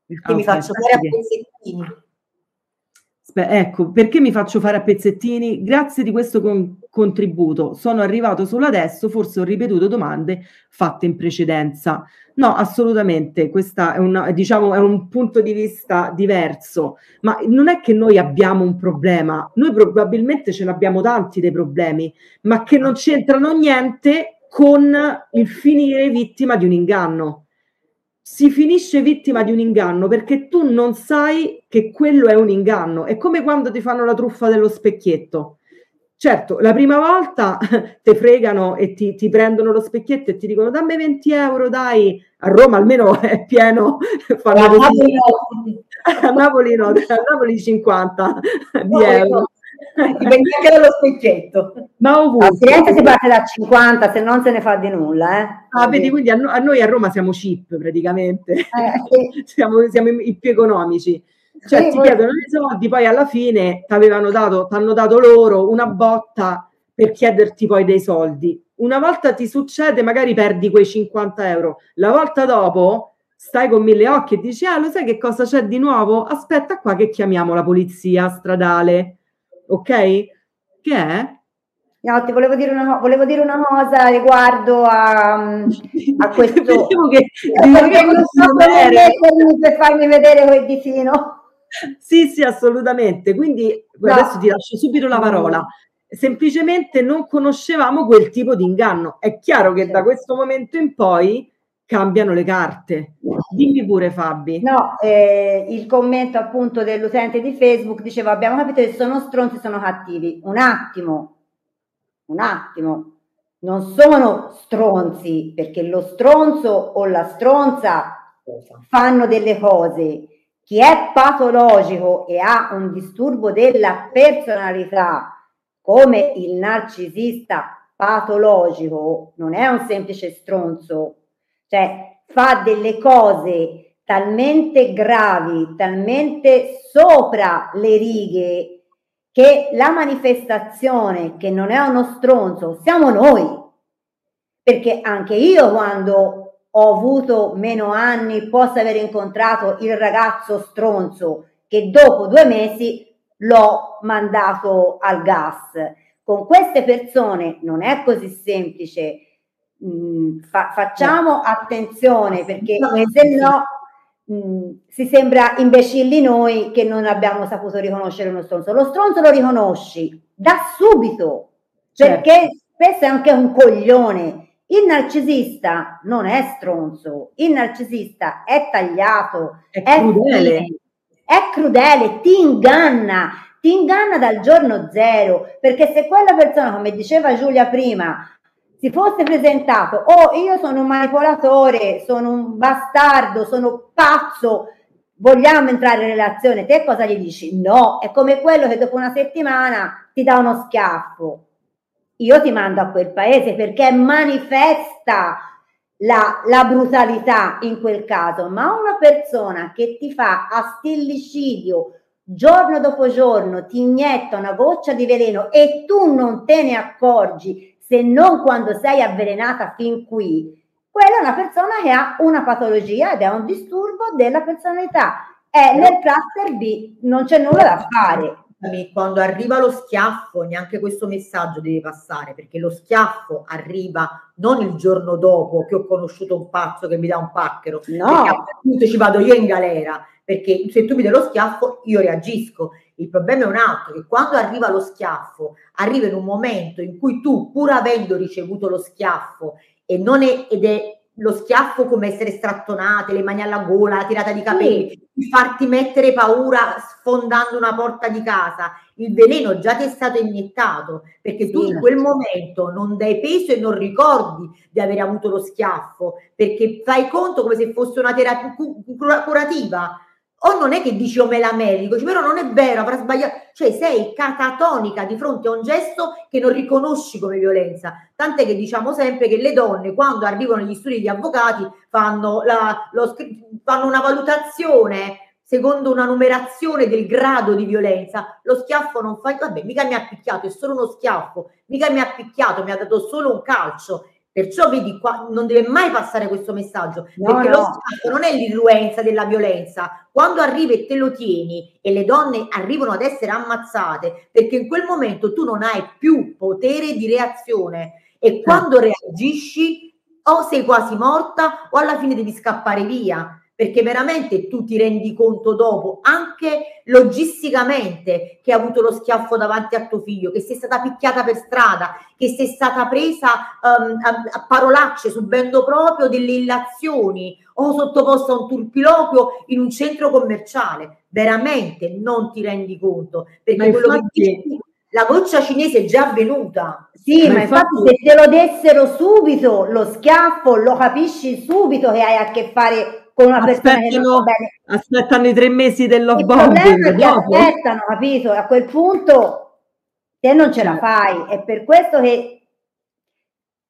Perché Ah, mi faccio fare a pezzettini. Spe- ecco, perché mi faccio fare a pezzettini? Grazie di questo con- contributo. Sono arrivato solo adesso, forse ho ripetuto domande fatte in precedenza. No, assolutamente, questa è, una, diciamo, è un punto di vista diverso, ma non è che noi abbiamo un problema, noi probabilmente ce ne abbiamo tanti dei problemi, ma che non c'entrano niente con il finire vittima di un inganno si finisce vittima di un inganno perché tu non sai che quello è un inganno. È come quando ti fanno la truffa dello specchietto. Certo, la prima volta te fregano e ti, ti prendono lo specchietto e ti dicono dammi 20 euro, dai. A Roma almeno è pieno, A. Napoli no. A Napoli no, a Napoli 50 di euro. Dipende anche dallo specchietto. Ma A ovunque. Firenze si parte da 50, se non se ne fa di nulla. Eh. Ah, vedi, quindi a, no- a noi a Roma siamo cheap praticamente, Eh, sì. siamo, siamo i, i più economici. Cioè Sì, ti voi- chiedono i soldi, poi alla fine ti avevano dato, t'hanno dato loro una botta per chiederti poi dei soldi. Una volta ti succede, magari perdi quei 50 euro, la volta dopo stai con mille occhi e dici, ah, lo sai che cosa c'è di nuovo? Aspetta qua che chiamiamo la polizia stradale, ok? Che è? No, ti volevo dire una, volevo dire una cosa riguardo a, a questo. Vedevo che perché non so mettermi per farmi vedere quel ditino. Sì, sì, assolutamente. Quindi No. adesso ti lascio subito la parola. Semplicemente non conoscevamo quel tipo di inganno. È chiaro che da questo momento in poi cambiano le carte. Dimmi pure, Fabi. No, eh, il commento appunto dell'utente di Facebook diceva abbiamo capito che sono stronzi, sono cattivi. Un attimo, un attimo, non sono stronzi perché lo stronzo o la stronza fanno delle cose. Chi è patologico e ha un disturbo della personalità come il narcisista patologico non è un semplice stronzo, cioè fa delle cose talmente gravi, talmente sopra le righe che la manifestazione che non è uno stronzo siamo noi. Perché anche io quando ho avuto meno anni posso aver incontrato il ragazzo stronzo che dopo due mesi l'ho mandato al gas. Con queste persone non è così semplice. Mm, fa- facciamo attenzione perché se no mm, si sembra imbecilli noi che non abbiamo saputo riconoscere uno stronzo. Lo stronzo lo riconosci da subito perché spesso è anche un coglione. Il narcisista non è stronzo, il narcisista è tagliato, È crudele. fine, è crudele, ti inganna, ti inganna dal giorno zero, perché se quella persona, come diceva Giulia prima, si fosse presentato, oh io sono un manipolatore, sono un bastardo, sono pazzo, vogliamo entrare in relazione, te cosa gli dici? No, è come quello che dopo una settimana ti dà uno schiaffo. Io ti mando a quel paese perché manifesta la, la brutalità in quel caso, ma una persona che ti fa a stillicidio giorno dopo giorno, ti inietta una goccia di veleno e tu non te ne accorgi se non quando sei avvelenata fin qui, quella è una persona che ha una patologia ed è un disturbo della personalità. È nel cluster B, non c'è nulla da fare. Quando arriva lo schiaffo, neanche questo messaggio deve passare, perché lo schiaffo arriva non il giorno dopo che ho conosciuto un pazzo che mi dà un pacchero, No. perché a quel punto ci vado io in galera, perché se tu mi dai lo schiaffo io reagisco. Il problema è un altro, che quando arriva lo schiaffo, arriva in un momento in cui tu, pur avendo ricevuto lo schiaffo, e non è, ed è lo schiaffo come essere strattonate, le mani alla gola, la tirata di capelli, di farti mettere paura sfondando una porta di casa. Il veleno già ti è stato iniettato perché tu in quel momento non dai peso e non ricordi di aver avuto lo schiaffo perché fai conto come se fosse una terapia cu- cura- curativa o non è che dici o me la merito, dici, però non è vero, avrà sbagliato, cioè sei catatonica di fronte a un gesto che non riconosci come violenza. Tant'è che diciamo sempre che le donne quando arrivano agli studi di avvocati fanno, la, lo, fanno una valutazione secondo una numerazione del grado di violenza. Lo schiaffo non fa, vabbè, mica mi ha picchiato, è solo uno schiaffo, mica mi ha picchiato, mi ha dato solo un calcio Perciò vedi qua, non deve mai passare questo messaggio, no, perché no. lo scatto non è l'irruenza della violenza. Quando arrivi e te lo tieni e le donne arrivano ad essere ammazzate, perché in quel momento tu non hai più potere di reazione e quando reagisci o sei quasi morta o alla fine devi scappare via perché veramente tu ti rendi conto dopo, anche logisticamente, che hai avuto lo schiaffo davanti a tuo figlio, che sei stata picchiata per strada, che sei stata presa um, a, a, parolacce subendo proprio delle illazioni o sottoposta a un turpiloquio in un centro commerciale. Veramente non ti rendi conto, perché ma quello infatti... che dici la goccia cinese è già avvenuta. Sì, ma, ma infatti, infatti se te lo dessero subito lo schiaffo, lo capisci subito che hai a che fare con una persona che non bene. Aspettano i tre mesi dell'obbonding. Aspettano, capito? A quel punto te non ce la fai. È per questo che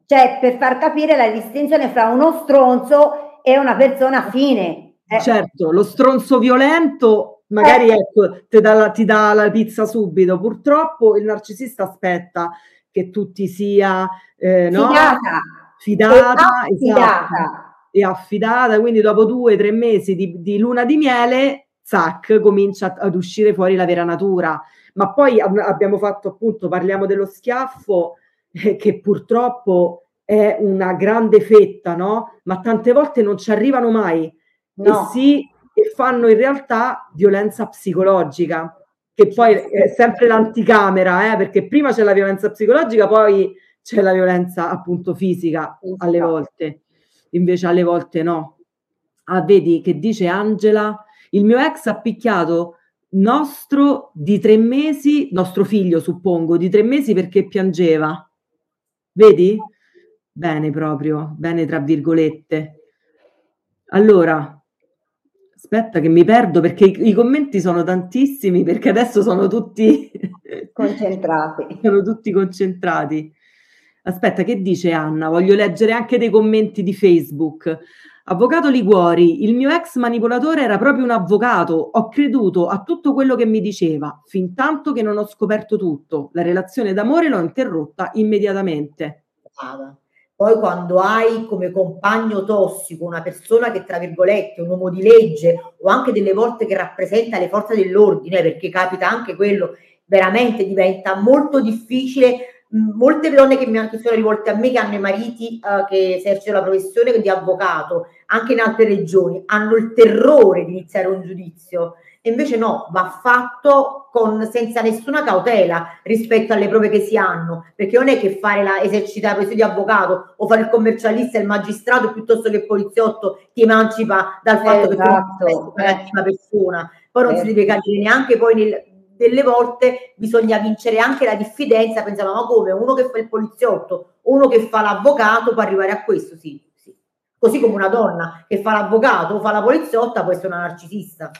cioè per far capire la distinzione fra uno stronzo e una persona fine. Eh. Certo, lo stronzo violento magari eh. ecco, ti dà, la, ti dà la pizza subito. Purtroppo il narcisista aspetta che tu ti sia eh, no? fidata, fidata, esatto è affidata, quindi dopo due o tre mesi di, di, luna di miele, zac, comincia ad uscire fuori la vera natura. Ma poi ab- abbiamo fatto appunto, parliamo dello schiaffo, eh, che purtroppo è una grande fetta, no? Ma tante volte non ci arrivano mai. No. E sì, e fanno in realtà violenza psicologica, che poi è sempre l'anticamera, eh, perché prima c'è la violenza psicologica, poi c'è la violenza appunto fisica alle volte invece alle volte no. Ah, vedi che dice Angela, il mio ex ha picchiato nostro di tre mesi, nostro figlio suppongo, di tre mesi perché piangeva. Vedi? Bene proprio, bene tra virgolette. Allora, aspetta che mi perdo perché i, i commenti sono tantissimi perché adesso sono tutti concentrati. sono tutti concentrati. Aspetta, che dice Anna? Voglio leggere anche dei commenti di Facebook. Avvocato Liguori, il mio ex manipolatore era proprio un avvocato. Ho creduto a tutto quello che mi diceva, fin tanto che non ho scoperto tutto. La relazione d'amore l'ho interrotta immediatamente. Poi quando hai come compagno tossico una persona che, tra virgolette, un uomo di legge o anche delle volte che rappresenta le forze dell'ordine, perché capita anche quello, veramente diventa molto difficile molte donne che mi che sono rivolte a me che hanno i mariti uh, che esercitano la professione di avvocato anche in altre regioni hanno il terrore di iniziare un giudizio e invece no, va fatto con, senza nessuna cautela rispetto alle prove che si hanno, perché non è che fare la, esercitare la professione di avvocato o fare il commercialista e il magistrato piuttosto che il poliziotto ti emancipa dal fatto esatto. che tu sei una cattiva persona. Poi non eh. si deve capire neanche poi nel, delle volte bisogna vincere anche la diffidenza, pensiamo ma come uno che fa il poliziotto, uno che fa l'avvocato può arrivare a questo, sì, sì. Così come una donna che fa l'avvocato o fa la poliziotta può essere una narcisista.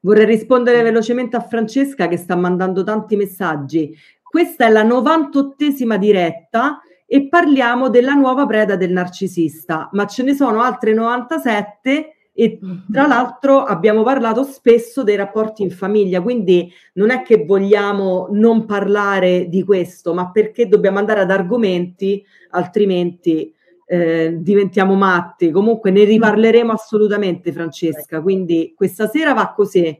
Vorrei rispondere velocemente a Francesca che sta mandando tanti messaggi. Questa è la 98esima diretta e parliamo della nuova preda del narcisista, ma ce ne sono altre 97 e tra l'altro abbiamo parlato spesso dei rapporti in famiglia, quindi non è che vogliamo non parlare di questo, ma perché dobbiamo andare ad argomenti, altrimenti eh, diventiamo matti. Comunque ne riparleremo assolutamente, Francesca. Quindi questa sera va così.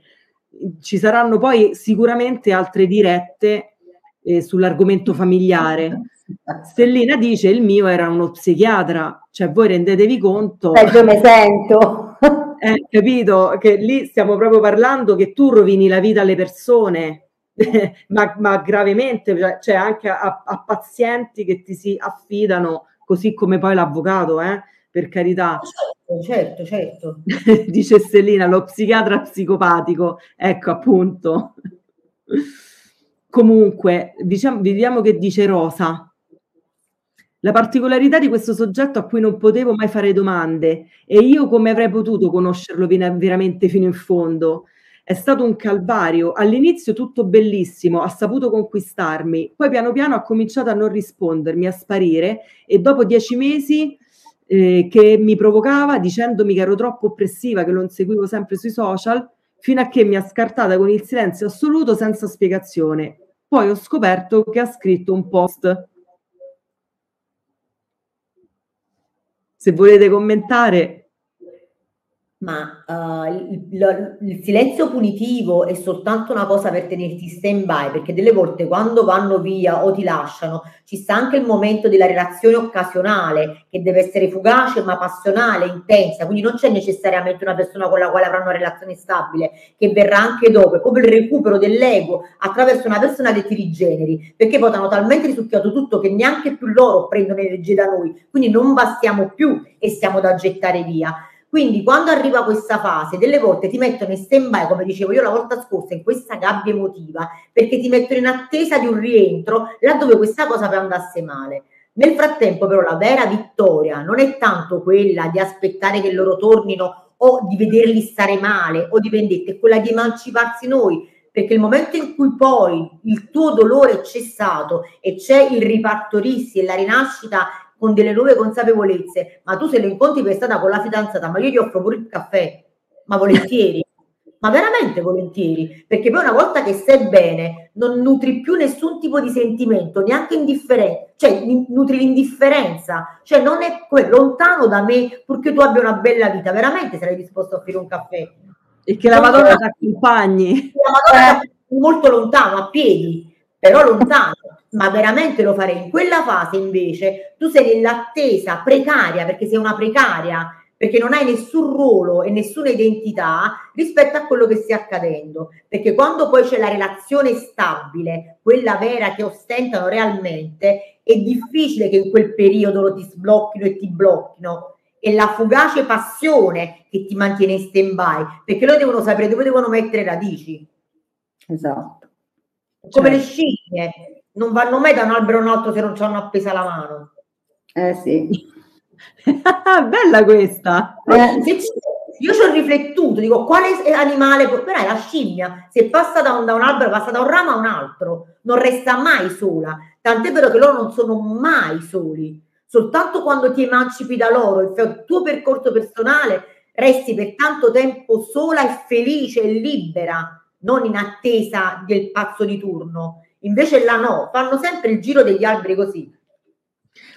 Ci saranno poi sicuramente altre dirette eh, sull'argomento familiare. Stellina dice il mio era uno psichiatra, cioè voi rendetevi conto. Peggio mi sento eh, capito? Che lì stiamo proprio parlando che tu rovini la vita alle persone, ma, ma, gravemente, cioè, cioè anche a, a, pazienti che ti si affidano, così come poi l'avvocato, eh? per carità. Certo, certo. Dice Stellina, lo psichiatra psicopatico. Ecco, appunto. Comunque, diciamo, vediamo che dice Rosa. La particolarità di questo soggetto a cui non potevo mai fare domande e io come avrei potuto conoscerlo veramente fino in fondo? È stato un calvario. All'inizio tutto bellissimo, ha saputo conquistarmi, poi piano piano ha cominciato a non rispondermi, a sparire e dopo dieci mesi eh, che mi provocava dicendomi che ero troppo oppressiva, che lo inseguivo sempre sui social, fino a che mi ha scartata con il silenzio assoluto senza spiegazione. Poi ho scoperto che ha scritto un post. Se volete commentare, ma uh, il, il, il, silenzio punitivo è soltanto una cosa per tenerti stand by, perché delle volte quando vanno via o ti lasciano, ci sta anche il momento della relazione occasionale, che deve essere fugace ma passionale, intensa, quindi non c'è necessariamente una persona con la quale avranno una relazione stabile, che verrà anche dopo, è proprio il recupero dell'ego attraverso una persona che ti rigeneri, perché poi hanno talmente risucchiato tutto che neanche più loro prendono energie da noi, quindi non bastiamo più e stiamo da gettare via. Quindi quando arriva questa fase, delle volte ti mettono in stand-by, come dicevo io la volta scorsa, in questa gabbia emotiva, perché ti mettono in attesa di un rientro laddove questa cosa poi andasse male. Nel frattempo però la vera vittoria non è tanto quella di aspettare che loro tornino o di vederli stare male o di vendetta, è quella di emanciparsi noi, perché il momento in cui poi il tuo dolore è cessato e c'è il ripartorirsi e la rinascita con delle nuove consapevolezze, ma tu se lo incontri per strada con la fidanzata, ma io ti offro pure il caffè, ma volentieri, ma veramente volentieri, perché poi una volta che stai bene non nutri più nessun tipo di sentimento, neanche indifferenza, cioè nutri l'indifferenza, cioè non è come lontano da me purché tu abbia una bella vita, veramente sarei disposto a offrire un caffè. E che la Madonna ti accompagni. La Madonna è molto lontano, a piedi, però lontano ma veramente lo farei. In quella fase invece tu sei nell'attesa precaria, perché sei una precaria, perché non hai nessun ruolo e nessuna identità rispetto a quello che stia accadendo. Perché quando poi c'è la relazione stabile, quella vera che ostentano realmente, è difficile che in quel periodo lo ti sblocchino e ti blocchino. È la fugace passione che ti mantiene in stand-by, perché loro devono sapere dove devono mettere radici. Esatto. Come cioè. le scimmie, non vanno mai da un albero a un altro se non hanno appesa la mano. Eh sì. Bella questa. Eh, io ci ho riflettuto, dico quale animale, però è la scimmia, se passa da un, da un, albero, passa da un ramo a un altro, non resta mai sola. Tant'è vero che loro non sono mai soli. Soltanto quando ti emancipi da loro, il tuo percorso personale, resti per tanto tempo sola e felice e libera, non in attesa del pazzo di turno. Invece là no, fanno sempre il giro degli alberi così.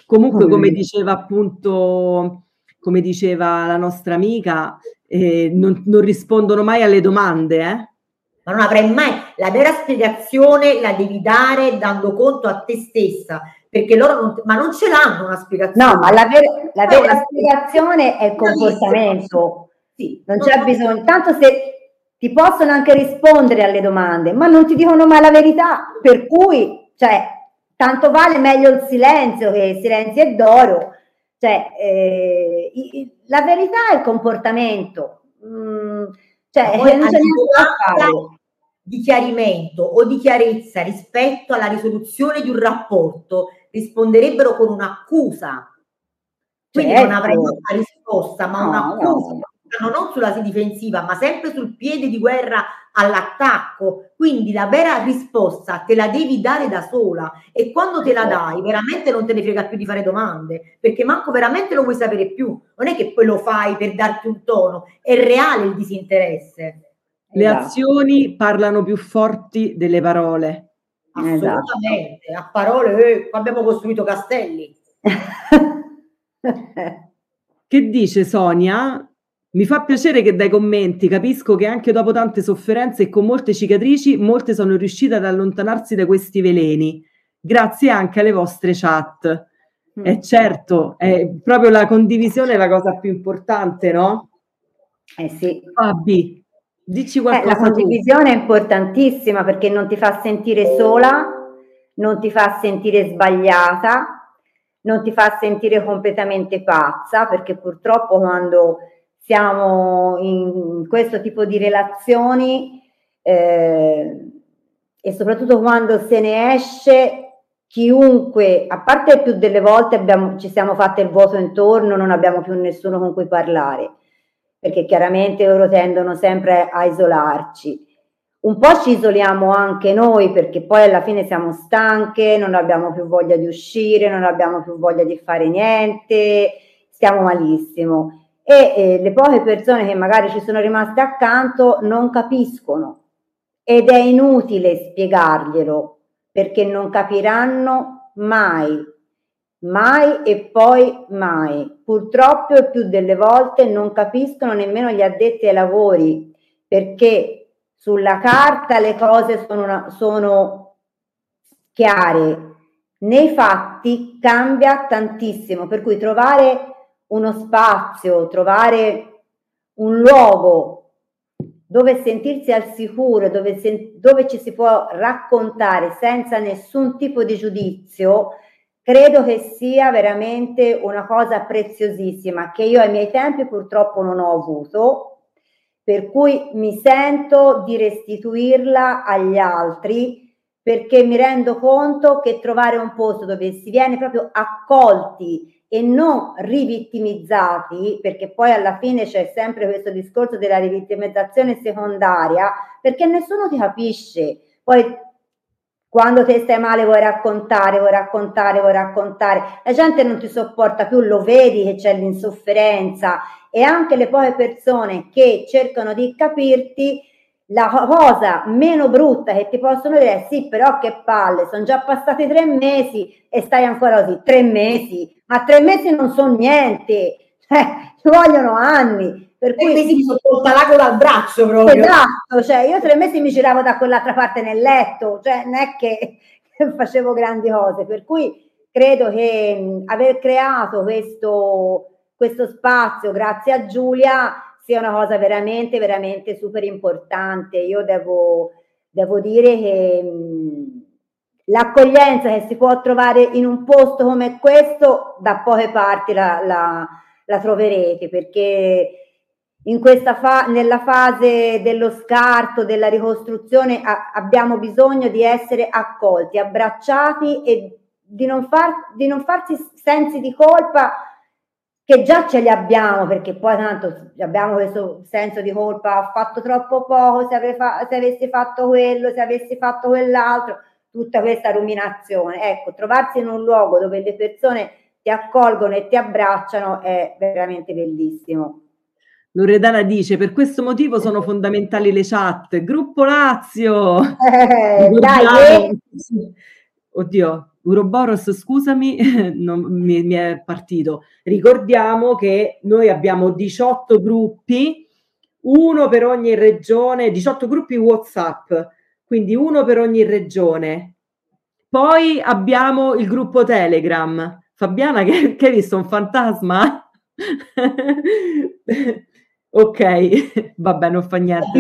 Comunque, come diceva appunto, come diceva la nostra amica, eh, non, non, rispondono mai alle domande, eh? Ma non avrai mai la vera spiegazione, la devi dare dando conto a te stessa, perché loro non, ma non ce l'hanno una spiegazione. No, ma la, ver- la vera spiegazione è il comportamento. Sì, non c'è bisogno. Tanto se ti possono anche rispondere alle domande, ma non ti dicono mai la verità, per cui, cioè, tanto vale meglio il silenzio che il silenzio è d'oro, cioè, eh, la verità è il comportamento, mm, cioè, non c'è niente da fare di chiarimento o di chiarezza rispetto alla risoluzione di un rapporto risponderebbero con un'accusa. Quindi certo. non avrai una risposta, ma no, un'accusa. No non sulla difensiva, ma sempre sul piede di guerra all'attacco. Quindi la vera risposta te la devi dare da sola e quando te la dai, veramente non te ne frega più di fare domande, perché manco veramente lo vuoi sapere più. Non è che poi lo fai per darti un tono, è reale il disinteresse. Le esatto. azioni parlano più forti delle parole. Assolutamente, esatto. a parole eh, abbiamo costruito castelli. che dice Sonia? Mi fa piacere che dai commenti capisco che anche dopo tante sofferenze e con molte cicatrici, molte sono riuscite ad allontanarsi da questi veleni, grazie anche alle vostre chat. Mm. E certo, è proprio la condivisione è la cosa più importante, no? Eh sì. Fabi, dici qualcosa. Eh, la condivisione tu. è importantissima perché non ti fa sentire sola, non ti fa sentire sbagliata, non ti fa sentire completamente pazza, perché purtroppo quando siamo in questo tipo di relazioni eh, e soprattutto quando se ne esce, chiunque, a parte più delle volte abbiamo, ci siamo fatte il vuoto intorno, non abbiamo più nessuno con cui parlare, perché chiaramente loro tendono sempre a isolarci. Un po' ci isoliamo anche noi perché poi alla fine siamo stanche, non abbiamo più voglia di uscire, non abbiamo più voglia di fare niente, stiamo malissimo. E eh, le poche persone che magari ci sono rimaste accanto non capiscono. Ed è inutile spiegarglielo perché non capiranno mai, mai e poi mai. Purtroppo e più delle volte non capiscono nemmeno gli addetti ai lavori perché sulla carta le cose sono, una, sono chiare, nei fatti cambia tantissimo, per cui trovare uno spazio, trovare un luogo dove sentirsi al sicuro, dove, sen- dove ci si può raccontare senza nessun tipo di giudizio, credo che sia veramente una cosa preziosissima che io ai miei tempi purtroppo non ho avuto, per cui mi sento di restituirla agli altri perché mi rendo conto che trovare un posto dove si viene proprio accolti e non rivittimizzati, perché poi alla fine c'è sempre questo discorso della rivittimizzazione secondaria, perché nessuno ti capisce. Poi quando te stai male vuoi raccontare, vuoi raccontare, vuoi raccontare, la gente non ti sopporta più, lo vedi che c'è l'insofferenza e anche le poche persone che cercano di capirti la cosa meno brutta che ti possono dire è sì, però che palle, sono già passati tre mesi e stai ancora così, tre mesi, ma tre mesi non sono niente, cioè, ci vogliono anni. Per tre cui mesi mi sono tolta l'agola al braccio proprio. Esatto, cioè io tre mesi mi giravo da quell'altra parte nel letto, cioè non è che facevo grandi cose, per cui credo che mh, aver creato questo, questo spazio grazie a Giulia sia una cosa veramente, veramente super importante. Io devo, devo dire che l'accoglienza che si può trovare in un posto come questo, da poche parti la, la, la troverete, perché fa- nella fase dello scarto, della ricostruzione, a- abbiamo bisogno di essere accolti, abbracciati e di non, far- di non farsi sensi di colpa che già ce li abbiamo perché poi tanto abbiamo questo senso di colpa, ho fatto troppo poco, se, fa- se avessi fatto quello, se avessi fatto quell'altro, tutta questa ruminazione. Ecco, trovarsi in un luogo dove le persone ti accolgono e ti abbracciano è veramente bellissimo. Loredana dice: Per questo motivo sono fondamentali le chat. Gruppo Lazio. Eh, dai, eh. Oddio, Uroboros, scusami, non, mi, mi è partito. Ricordiamo che noi abbiamo 18 gruppi, uno per ogni regione, 18 gruppi WhatsApp, quindi uno per ogni regione. Poi abbiamo il gruppo Telegram. Fabiana, che, che hai visto un fantasma? ok, vabbè, non fa niente.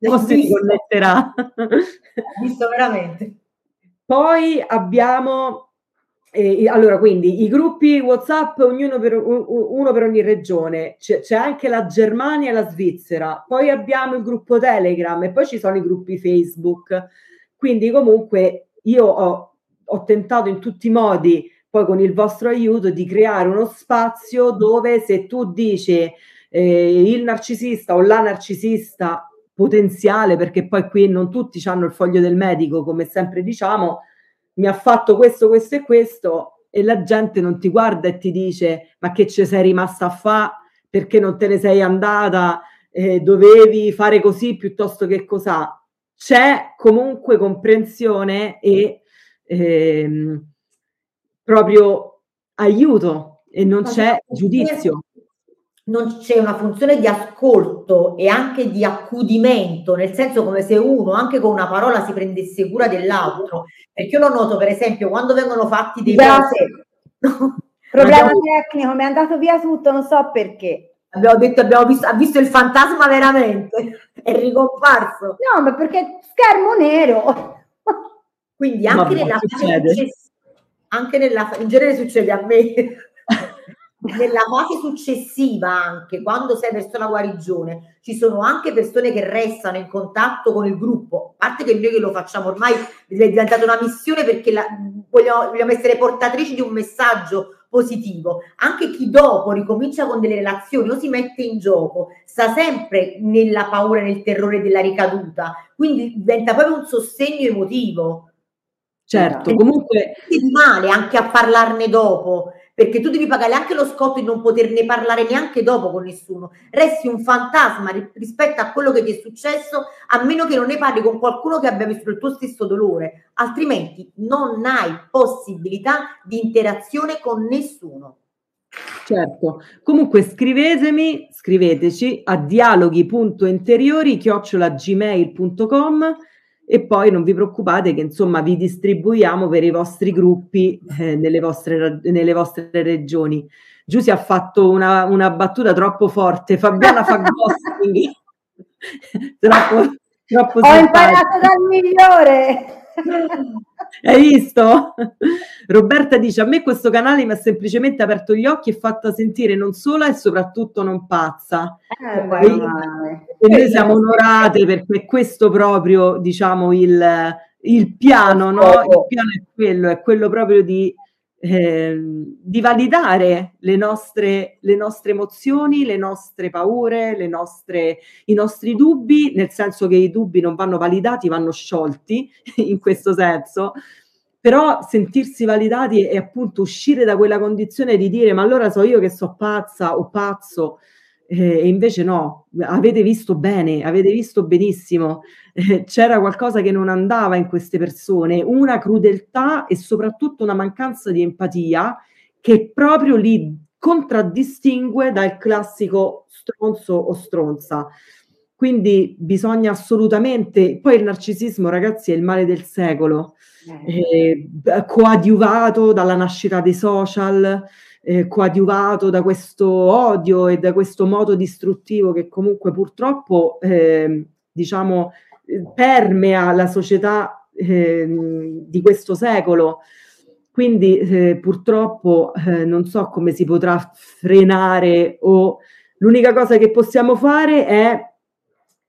Mo si- riconnetterà. Ho visto veramente. Poi abbiamo, eh, allora, quindi i gruppi WhatsApp, ognuno per, uno per ogni regione, c'è, c'è anche la Germania e la Svizzera, poi abbiamo il gruppo Telegram e poi ci sono i gruppi Facebook. Quindi comunque io ho, ho tentato in tutti i modi, poi con il vostro aiuto, di creare uno spazio dove se tu dici eh, il narcisista o la narcisista potenziale, perché poi qui non tutti hanno il foglio del medico, come sempre diciamo, mi ha fatto questo, questo e questo, e la gente non ti guarda e ti dice: Ma che ci sei rimasta a fa? Perché non te ne sei andata? Eh, dovevi fare così piuttosto che cos'ha? C'è comunque comprensione e ehm, proprio aiuto e non Ma c'è- giudizio. Non c'è una funzione di ascolto e anche di accudimento, nel senso come se uno anche con una parola si prendesse cura dell'altro. Perché io lo noto, per esempio, quando vengono fatti dei Scusate, post- problema Abbiamo- tecnico, mi è andato via tutto, non so perché. abbiamo detto, abbiamo visto, ha visto il fantasma veramente, è ricomparso. No, ma perché schermo nero. Quindi anche Vabbè, nella anche nella, in genere succede a me, nella fase successiva anche, quando sei verso la guarigione, ci sono anche persone che restano in contatto con il gruppo, a parte che noi che lo facciamo ormai è diventata una missione perché la, vogliamo, vogliamo essere portatrici di un messaggio positivo. Anche chi dopo ricomincia con delle relazioni o si mette in gioco, sta sempre nella paura, nel terrore della ricaduta, quindi diventa proprio un sostegno emotivo. Certo, E comunque di male anche a parlarne dopo, perché tu devi pagare anche lo scotto di non poterne parlare neanche dopo con nessuno. Resti un fantasma ri- rispetto a quello che ti è successo, a meno che non ne parli con qualcuno che abbia vissuto il tuo stesso dolore, altrimenti non hai possibilità di interazione con nessuno. Certo, comunque scrivetemi, scriveteci a dialoghi.interiori-gmail.com e poi non vi preoccupate che insomma vi distribuiamo per i vostri gruppi eh, nelle, vostre, nelle vostre regioni. Giusy ha fatto una, una battuta troppo forte, Fabiana fa ghosting, troppo, troppo Ho imparato dal migliore. Hai visto? Roberta dice: A me questo canale mi ha semplicemente aperto gli occhi e fatto sentire non sola e soprattutto non pazza. Eh, E, e noi siamo onorate perché questo proprio, diciamo, il, il piano, no? Il piano è quello, è quello proprio di, ehm, di validare le nostre, le nostre emozioni, le nostre paure, le nostre, i nostri dubbi, nel senso che i dubbi non vanno validati, vanno sciolti in questo senso. Però sentirsi validati e appunto uscire da quella condizione di dire ma allora so io che so pazza o pazzo, e invece no, avete visto bene, avete visto benissimo, eh, c'era qualcosa che non andava in queste persone, una crudeltà e soprattutto una mancanza di empatia che proprio li contraddistingue dal classico stronzo o stronza. Quindi bisogna assolutamente, poi il narcisismo ragazzi è il male del secolo, eh, coadiuvato dalla nascita dei social, eh, coadiuvato da questo odio e da questo modo distruttivo che comunque purtroppo eh, diciamo eh, permea la società eh, di questo secolo. Quindi eh, purtroppo eh, non so come si potrà frenare o l'unica cosa che possiamo fare è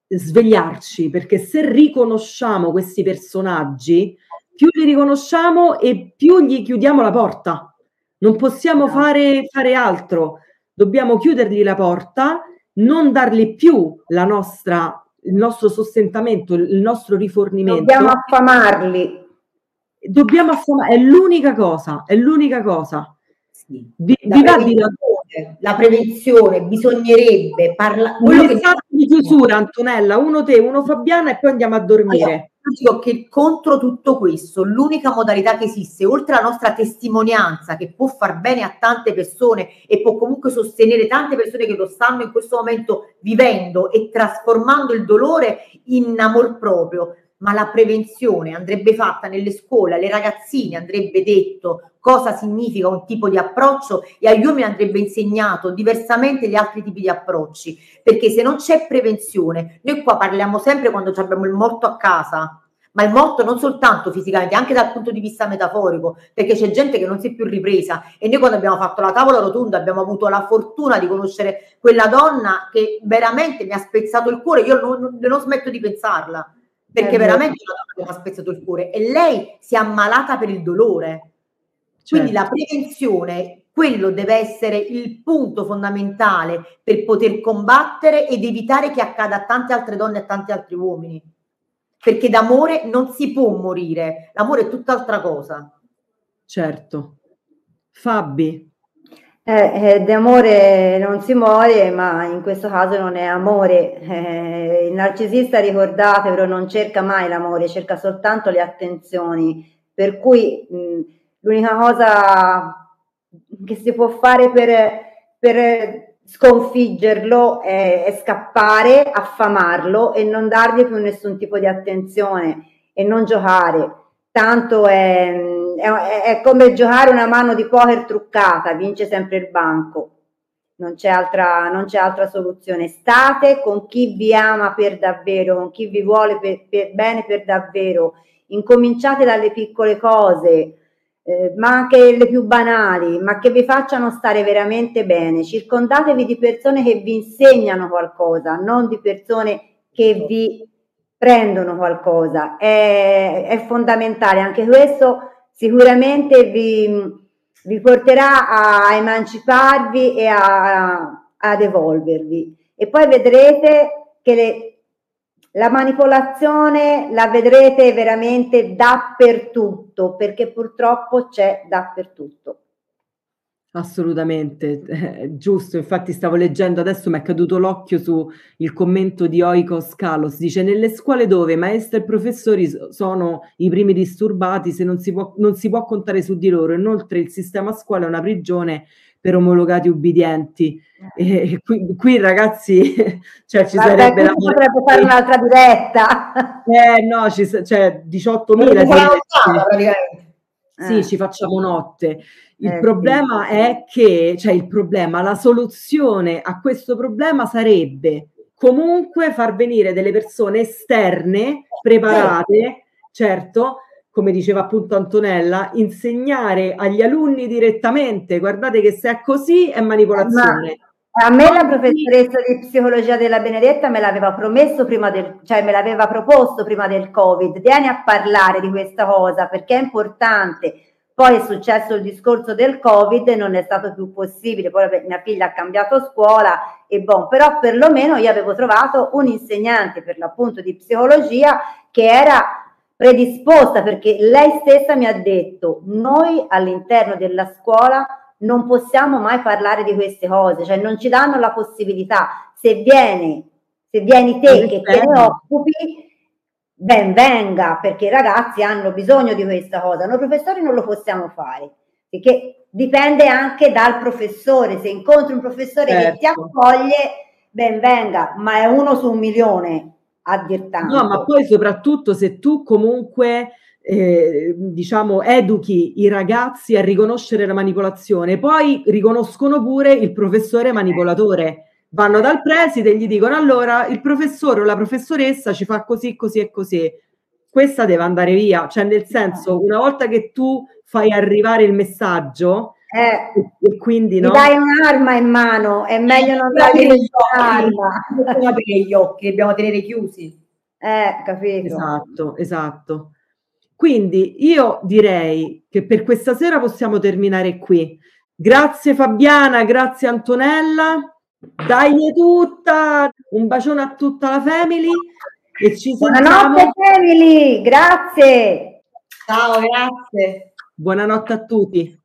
svegliarci perché se riconosciamo questi personaggi, più li riconosciamo e più gli chiudiamo la porta. Non possiamo fare, fare altro, dobbiamo chiudergli la porta, non dargli più la nostra, il nostro sostentamento, il nostro rifornimento. Dobbiamo affamarli. Dobbiamo affamare, è l'unica cosa, è l'unica cosa. Sì. Vi, La prevenzione, la prevenzione bisognerebbe parlare. un messaggio di chiusura, Antonella, uno te, uno Fabiana e poi andiamo a dormire. Dico che contro tutto questo, l'unica modalità che esiste, oltre alla nostra testimonianza, che può far bene a tante persone e può comunque sostenere tante persone che lo stanno in questo momento vivendo e trasformando il dolore in amor proprio, ma la prevenzione andrebbe fatta nelle scuole, alle ragazzine andrebbe detto cosa significa un tipo di approccio e agli uomini andrebbe insegnato diversamente gli altri tipi di approcci, perché se non c'è prevenzione, noi qua parliamo sempre quando abbiamo il morto a casa, ma il morto non soltanto fisicamente, anche dal punto di vista metaforico, perché c'è gente che non si è più ripresa. E noi quando abbiamo fatto la tavola rotonda abbiamo avuto la fortuna di conoscere quella donna che veramente mi ha spezzato il cuore, io non, non- non smetto di pensarla, perché vero. veramente una donna che ha spezzato il cuore e lei si è ammalata per il dolore. Quindi Certo. la prevenzione, quello deve essere il punto fondamentale per poter combattere ed evitare che accada a tante altre donne e a tanti altri uomini. Perché d'amore non si può morire, l'amore è tutt'altra cosa. Certo. Fabi, Eh, eh, d'amore non si muore, ma in questo caso non è amore. Eh, il narcisista, ricordatevelo, non cerca mai l'amore, cerca soltanto le attenzioni. Per cui mh, l'unica cosa che si può fare per, per sconfiggerlo è, è scappare, affamarlo e non dargli più nessun tipo di attenzione e non giocare. Tanto è, è- è come giocare una mano di poker truccata, vince sempre il banco. Non c'è altra, non c'è altra soluzione. State con chi vi ama per davvero, con chi vi vuole per, per bene per davvero. Incominciate dalle piccole cose. eh, ma anche le più banali, ma che vi facciano stare veramente bene. Circondatevi di persone che vi insegnano qualcosa, non di persone che vi prendono qualcosa. È, è fondamentale, anche questo sicuramente vi, vi porterà a emanciparvi e a, ad evolvervi. E poi vedrete che le, la manipolazione la vedrete veramente dappertutto, perché purtroppo c'è dappertutto. Assolutamente, eh, giusto. Infatti stavo leggendo adesso, mi è caduto l'occhio su il commento di Oikos Kalos. Dice: Nelle scuole dove maestri e professori sono i primi disturbati, se non si può, non si può contare su di loro. Inoltre, il sistema scuola è una prigione per omologati ubbidienti. E, e qui, qui, ragazzi, cioè ci Guarda, sarebbe la potrebbe fare un'altra diretta. Eh no, ci, cioè 18.000 sì, Eh. ci facciamo notte. Il Eh, sì. problema è che, cioè il problema, la soluzione a questo problema sarebbe comunque far venire delle persone esterne, preparate, certo, come diceva appunto Antonella, insegnare agli alunni direttamente, guardate che se è così è manipolazione. A me la professoressa di psicologia della Benedetta me l'aveva promesso prima del, cioè me l'aveva proposto prima del Covid. Vieni a parlare di questa cosa perché è importante. Poi è successo il discorso del Covid e non è stato più possibile. Poi mia figlia ha cambiato scuola e bon, però perlomeno io avevo trovato un insegnante per l'appunto di psicologia che era predisposta perché lei stessa mi ha detto noi all'interno della scuola non possiamo mai parlare di queste cose, cioè non ci danno la possibilità. Se vieni, se vieni te che te ne occupi, ben venga, perché i ragazzi hanno bisogno di questa cosa. Noi professori non lo possiamo fare, perché dipende anche dal professore. Se incontri un professore che ti Certo. accoglie, ben venga, ma è uno su un milione a dir tanto. No, ma poi soprattutto se tu comunque eh, diciamo educhi i ragazzi a riconoscere la manipolazione, poi riconoscono pure il professore manipolatore. Vanno dal preside e gli dicono allora il professore o la professoressa ci fa così, così e così. Questa deve andare via, cioè nel senso una volta che tu fai arrivare il messaggio Eh, e, quindi no, dai un'arma in mano, è meglio non occhi, un'arma. dobbiamo aprire gli occhi, dobbiamo tenere chiusi. Eh, capito? Esatto, esatto. Quindi io direi che per questa sera possiamo terminare qui. Grazie Fabiana, grazie Antonella. Dai tutta, un bacione a tutta la family e ci sentiamo. Buonanotte Emily, grazie. Ciao, grazie. Buonanotte a tutti.